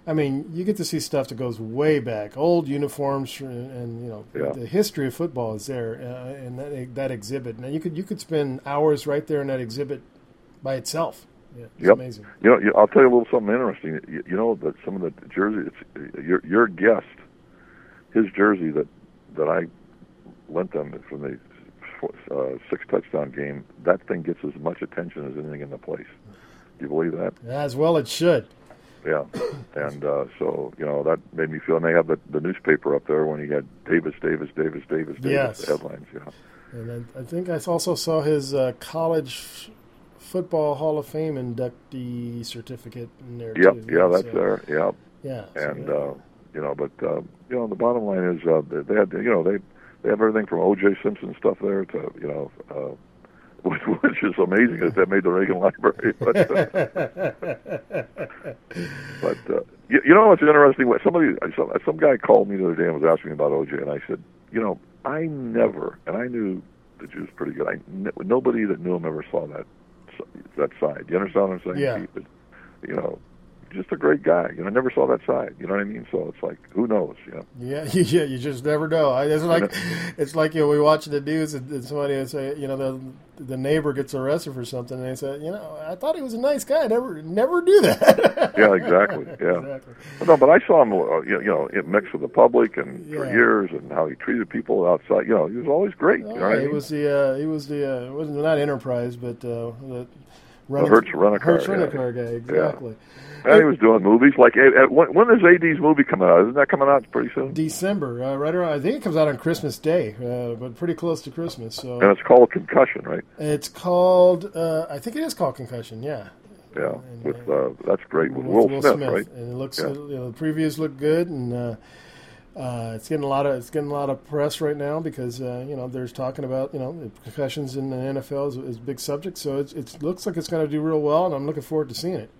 I mean, you get to see stuff that goes way back, old uniforms, and, and you know Yeah. the history of football is there uh, in that that exhibit. Now you could you could spend hours right there in that exhibit by itself. Yeah, it's Yep. amazing. You know, I'll tell you a little something interesting. You, you know that some of the jerseys, it's, your your guest, his jersey that that I lent them from the uh, six touchdown game. That thing gets as much attention as anything in the place. Do you believe that? As well, it should. Yeah, and uh, so you know that made me feel. And they have the, the newspaper up there when he had Davis, Davis, Davis, Davis, Davis Yes. headlines. Yeah, And then I think I also saw his uh, college football Hall of Fame inductee certificate in there yep, too. yeah, that's So, there. Yeah, Yeah, so and yeah. uh, you know, but uh, you know, the bottom line is uh, they, they had you know they they have everything from O.J. Simpson stuff there to you know. Uh, which, which is amazing that that made the Reagan Library. But, uh, but uh, you, you know what's interesting? What somebody, some, some guy called me the other day and was asking me about OJ, and I said, you know, I never, and I knew the Juice pretty good. I nobody that knew him ever saw that that side. You understand what I'm saying? Yeah. But, you know, just a great guy. You know, I never saw that side. You know what I mean? So it's like, who knows? You know. Yeah, yeah, you just never know. It's like it's like you know, we watch the news and, and somebody would say, you know, the the neighbor gets arrested for something, and they say, you know, I thought he was a nice guy. I Never, never do that. Yeah, exactly. Yeah. Exactly. No, but I saw him, uh, you know, in mix with the public and for years, and how he treated people outside. You know, he was always great. You know I he mean? was the uh, he was the uh, wasn't not enterprise, but uh, the Hertz Rent-A-Car, Hertz yeah. Rent-A-Car guy, exactly. and he was doing movies. Like, when, when is AD's movie coming out? Isn't that coming out pretty soon? December, uh, right around. I think it comes out on Christmas Day, uh, but pretty close to Christmas. So And it's called Concussion, right? it's called. Uh, I think it is called Concussion. Yeah, Yeah, with uh, that's great with Will, Smith, right? And it looks, Yeah. uh, you know, the previews look good, and uh, it's getting a lot of it's getting a lot of press right now because uh, you know there's talking about you know concussions in the NFL is, is a big subject. So it's, it looks like it's going to do real well, and I'm looking forward to seeing it.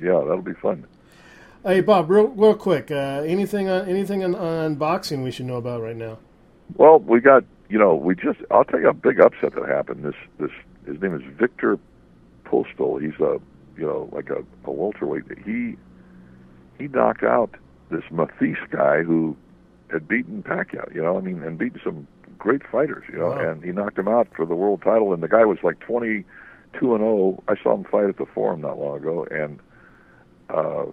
Yeah, that'll be fun. Hey, Bob, real real quick. Uh, anything on anything on, on boxing we should know about right now? Well, we got you know we just I'll tell you a big upset that happened. This this his name is Victor Postol. He's a you know like a, a welterweight. He he knocked out this Mathis guy who had beaten Pacquiao. You know, I mean, and beaten some great fighters. You know, Wow. and he knocked him out for the world title. And the guy was like twenty two and zero. I saw him fight at the Forum not long ago, and uh,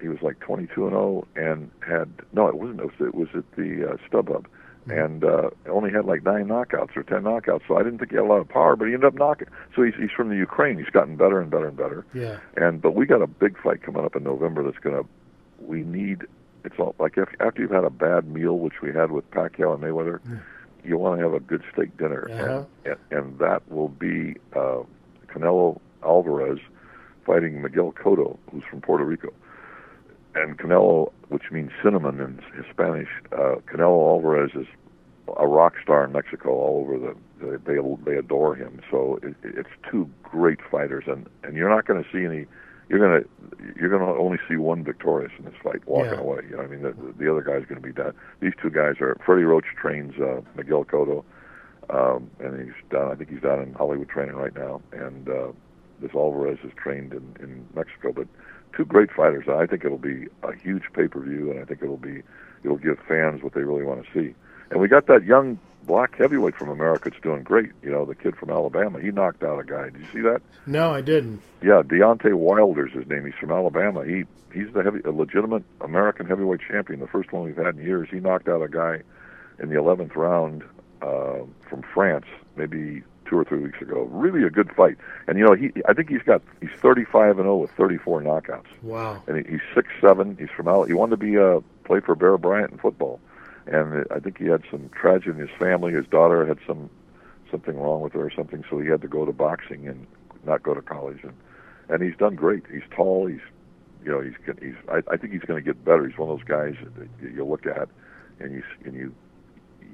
he was like twenty two and zero, and had no, it wasn't. It was, it was at the uh, StubHub. And uh, only had like nine knockouts or ten knockouts, so I didn't think he had a lot of power. But he ended up knocking. So he's he's from the Ukraine. He's gotten better and better and better. Yeah. And but we got a big fight coming up in November that's going to. We need. It's all like if, after you've had a bad meal, which we had with Pacquiao and Mayweather, you want to have a good steak dinner, Uh-huh. and, and and that will be uh, Canelo Alvarez fighting Miguel Cotto, who's from Puerto Rico. And Canelo, which means cinnamon in Spanish, uh, Canelo Alvarez is a rock star in Mexico. All over the they they, they adore him. So it, it's two great fighters, and and you're not going to see any. You're gonna you're gonna only see one victorious in this fight, walking Yeah. away. You know, I mean, the, the other guy's going to be dead. These two guys are Freddie Roach trains uh, Miguel Cotto, um, and he's down. I think he's down in Hollywood training right now, and uh, this Alvarez is trained in in Mexico. But two great fighters. I think it'll be a huge pay per view, and I think it'll be it'll give fans what they really want to see. And we got that young black heavyweight from America that's doing great. You know, the kid from Alabama. He knocked out a guy. Did you see that? No, I didn't. Yeah, Deontay Wilder's his name. He's from Alabama. He he's the heavy, a legitimate American heavyweight champion, the first one we've had in years. He knocked out a guy in the 11th round uh, from France, maybe two or three weeks ago. Really a good fight. And you know, he I think he's got he's 35 and 0 with 34 knockouts. Wow. And he, he's six seven. He's from Al. He wanted to be uh, play for Bear Bryant in football, and I think he had some tragedy in his family. His daughter had some something wrong with her or something, so he had to go to boxing and not go to college. And and he's done great. He's tall. He's you know he's he's I, I think he's going to get better. He's one of those guys that you you look at and you and you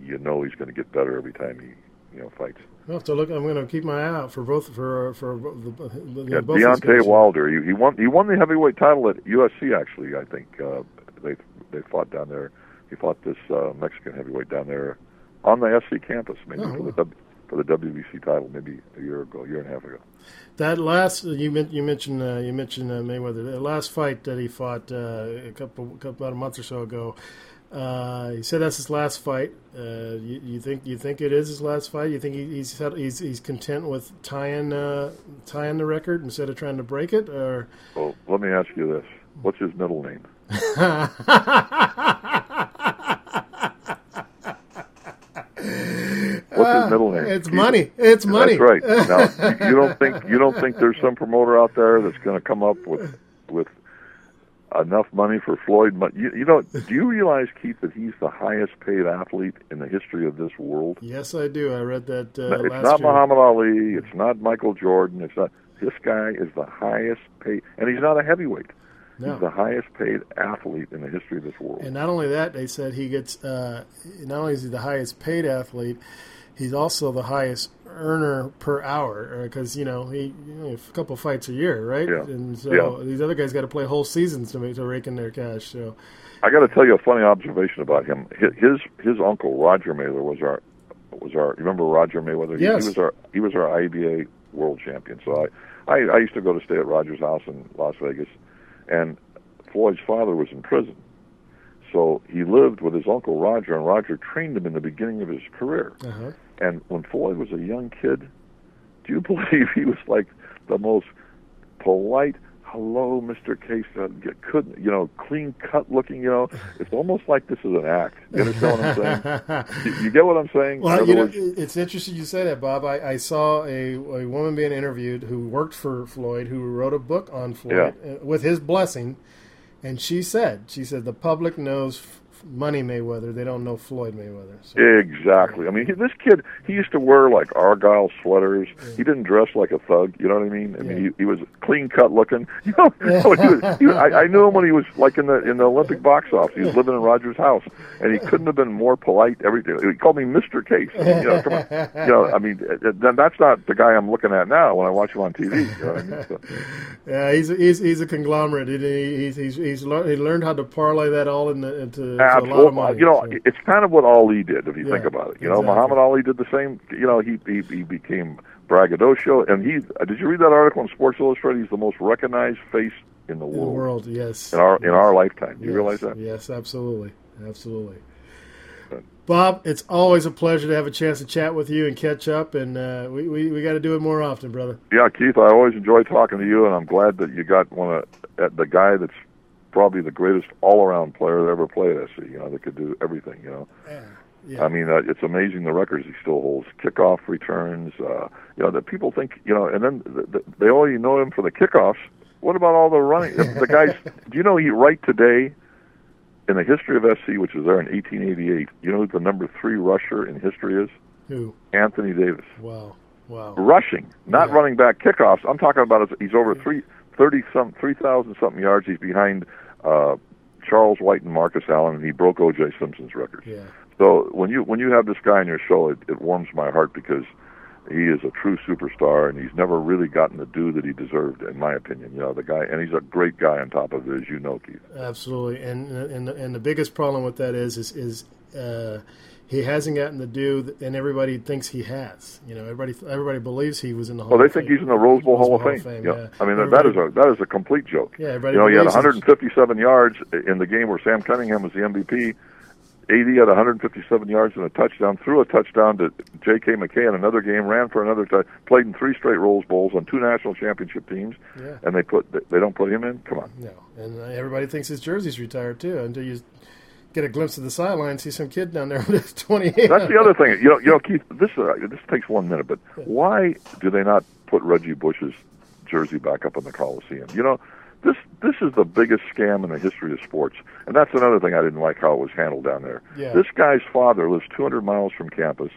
you know he's going to get better every time he you know fights. I'll have to look. I'm going to keep my eye out for both for for the, Yeah, both Deontay. Wilder. He, he won. He won the heavyweight title at USC. Actually, I think uh, they they fought down there. He fought this uh, Mexican heavyweight down there on the SC campus, maybe Oh, for the w, for the WBC title, maybe a year ago, a year and a half ago. That last you men- you mentioned uh, you mentioned uh, Mayweather. The last fight that he fought uh, a couple, couple about a month or so ago. Uh, he said that's his last fight. Uh, you, you think you think it is his last fight? You think he, he's he's he's content with tying uh, tying the record instead of trying to break it? Or Well, let me ask you this: What's his middle name? His middle name? it's Keith? money. It's money. That's right. Now, you- don't think you don't think there's some promoter out there that's going to come up with with enough money for Floyd? But you, you know, do you realize, Keith, that he's the highest paid athlete in the history of this world? Yes, I do. I read that uh, it's not year. Muhammad Ali. It's not Michael Jordan. It's not. This guy is the highest paid, and he's not a heavyweight. No. He's the highest paid athlete in the history of this world. And not only that, they said he gets uh, not only is he the highest paid athlete, he's also the highest earner per hour because you know he you know, a couple fights a year, right? Yeah. And so Yeah. these other guys got to play whole seasons to make to rake in their cash. So I got to tell you a funny observation about him. His his, uncle Roger Mayweather was our was our. You remember Roger Mayweather? He- Yes. He, was our he was our IBA world champion. So I, I I used to go to stay at Roger's house in Las Vegas, and Floyd's father was in prison. So he lived with his uncle Roger, and Roger trained him in the beginning of his career. uh-huh. And when Floyd was a young kid, do you believe he was like the most polite? Hello, Mr. Case. Couldn't you know, clean cut looking. You know, it's almost like this is an act. You understand what I'm saying? you, you get what I'm saying? Well, you know, words- it's interesting you say that, Bob. I, I saw a, a woman being interviewed who worked for Floyd, who wrote a book on Floyd uh, with his blessing, and she said, she said the public knows Money Mayweather. They don't know Floyd Mayweather. So. Exactly. I mean, he, this kid, he used to wear like Argyle sweaters. He didn't dress like a thug. You know what I mean? I mean, he, he was clean cut looking. You know, he was, he was, I, I knew him when he was like in the in the Olympic box office. He was living in Rogers' house, and he couldn't have been more polite. Everything. He called me Mister Case. I mean, you know, come on. You know, I mean, that's not the guy I'm looking at now when I watch him on TV. You know I mean? So, Yeah, he's a, he's he's a conglomerate. He, he's he's he's learned, he learned how to parlay that all into into, into a lot of Absolutely. money. You know, it's kind of what Ali did, if you Yeah, think about it. You know, exactly. Muhammad Ali did the same. You know, he he, he became braggadocio, and he. uh, Did you read that article in Sports Illustrated? He's the most recognized face in the in the world, world, yes. in our in our lifetime. Do you Yes, realize that? Yes, absolutely, absolutely. Bob, it's always a pleasure to have a chance to chat with you and catch up, and uh, we we, we got to do it more often, brother. Yeah, Keith. I always enjoy talking to you, and I'm glad that you got one of uh, the guy that's probably the greatest all-around player that ever played at SC. You know, that could do everything. You know. Yeah. I mean, uh, it's amazing the records he still holds. Kickoff returns, uh, you know, that people think, you know, and then th th they only know him for the kickoffs. What about all the running? the guys, do you know he right today in the history of SC, which was there in 1888? You know who the number three rusher in history is? Who? Anthony Davis. Wow, wow. Rushing, not Yeah. running back kickoffs. I'm talking about he's over three thirty some three thousand something yards. He's behind uh, Charles White and Marcus Allen, and he broke O.J. Simpson's record. Yeah, So when you when you have this guy on your show, it, it warms my heart because he is a true superstar, and he's never really gotten the due that he deserved, in my opinion. You know, the guy, and he's a great guy on top of it, as you know, Keith. absolutely. And and the, and the biggest problem with that is is is uh, he hasn't gotten the due, that- and everybody thinks he has. You know, everybody everybody believes he was in the Hall. Well, they think Fame. he's in the Rose Bowl Rose Hall of Fame. yeah. Yeah. I mean, that is a that is a complete joke. Yeah, everybody You know, he had believes he's- 157 yards in the game where Sam Cunningham was the MVP. A.D. had 157 yards and a touchdown. Threw a touchdown to J.K. McKay in another game. Ran for another. T- played in three straight Rose Bowls on two national championship teams. Yeah. And they put they don't put him in. Come on. No, and everybody thinks his jersey's retired too until you get a glimpse of the sideline, see some kid down there with his 28. That's the other thing. You know, you know, Keith. This uh, this takes one minute, but why do they not put Reggie Bush's jersey back up in the Coliseum? You know, this this is the biggest scam in the history of sports, and that's another thing I didn't like how it was handled down there. Yeah. This guy's father lives 200 miles from campus.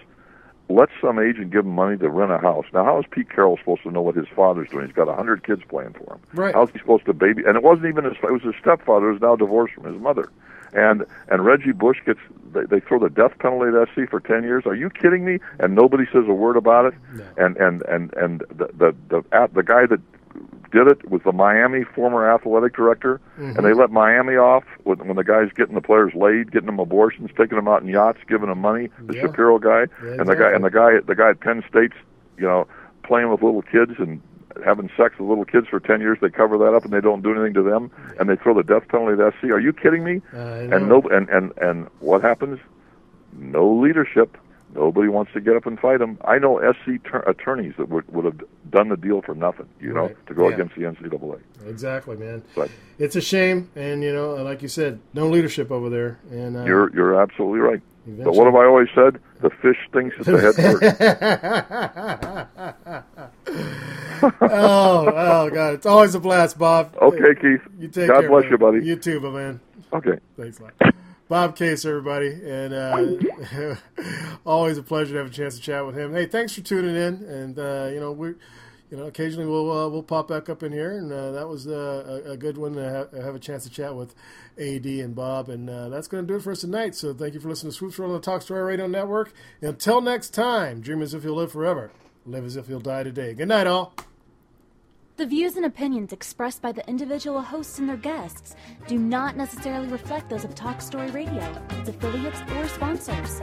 Let some agent give him money to rent a house. Now, how is Pete Carroll supposed to know what his father's doing? He's got a hundred kids playing for him. Right. How's he supposed to baby? And it wasn't even his. It was his stepfather who's now divorced from his mother. And and Reggie Bush gets they, they throw the death penalty at SC for ten years. Are you kidding me? And nobody says a word about it. And and and and the the the, at, the guy that did it was the Miami former athletic director, Mm-hmm. and they let Miami off when, when the guy's getting the players laid, getting them abortions, taking them out in yachts, giving them money. The Yeah. Shapiro guy, Yeah, and the guy and the guy the guy at Penn State's, you know, playing with little kids and having sex with little kids for ten years. They cover that up and they don't do anything to them, and they throw the death penalty at SC. Are you kidding me? I and no, and and and what happens? No leadership. Nobody wants to get up and fight them. I know SC tur- attorneys that would would have done the deal for nothing, you know, Right. to go Yeah. against the NCAA. Exactly, man. But It's a shame, and you know, like you said, no leadership over there. And uh, you're you're absolutely right. But what have I always said? The fish thinks it's the head first. oh, oh God, it's always a blast, Bob. Okay, Keith. You take God care, bless man. you, buddy. You too, my man. Okay. Thanks a lot. Bob Case, everybody, and uh, always a pleasure to have a chance to chat with him. Hey, thanks for tuning in, and uh, you know we, you know, occasionally we'll uh, we'll pop back up in here, and uh, that was uh, a, a good one to have, have a chance to chat with A.D. and Bob, and uh, that's going to do it for us tonight. So thank you for listening to Swoop's World on the Talk Story Radio Network. Until next time, dream as if you'll live forever, live as if you'll die today. Good night, all. The views and opinions expressed by the individual hosts and their guests do not necessarily reflect those of Talk Story Radio, its affiliates, or sponsors.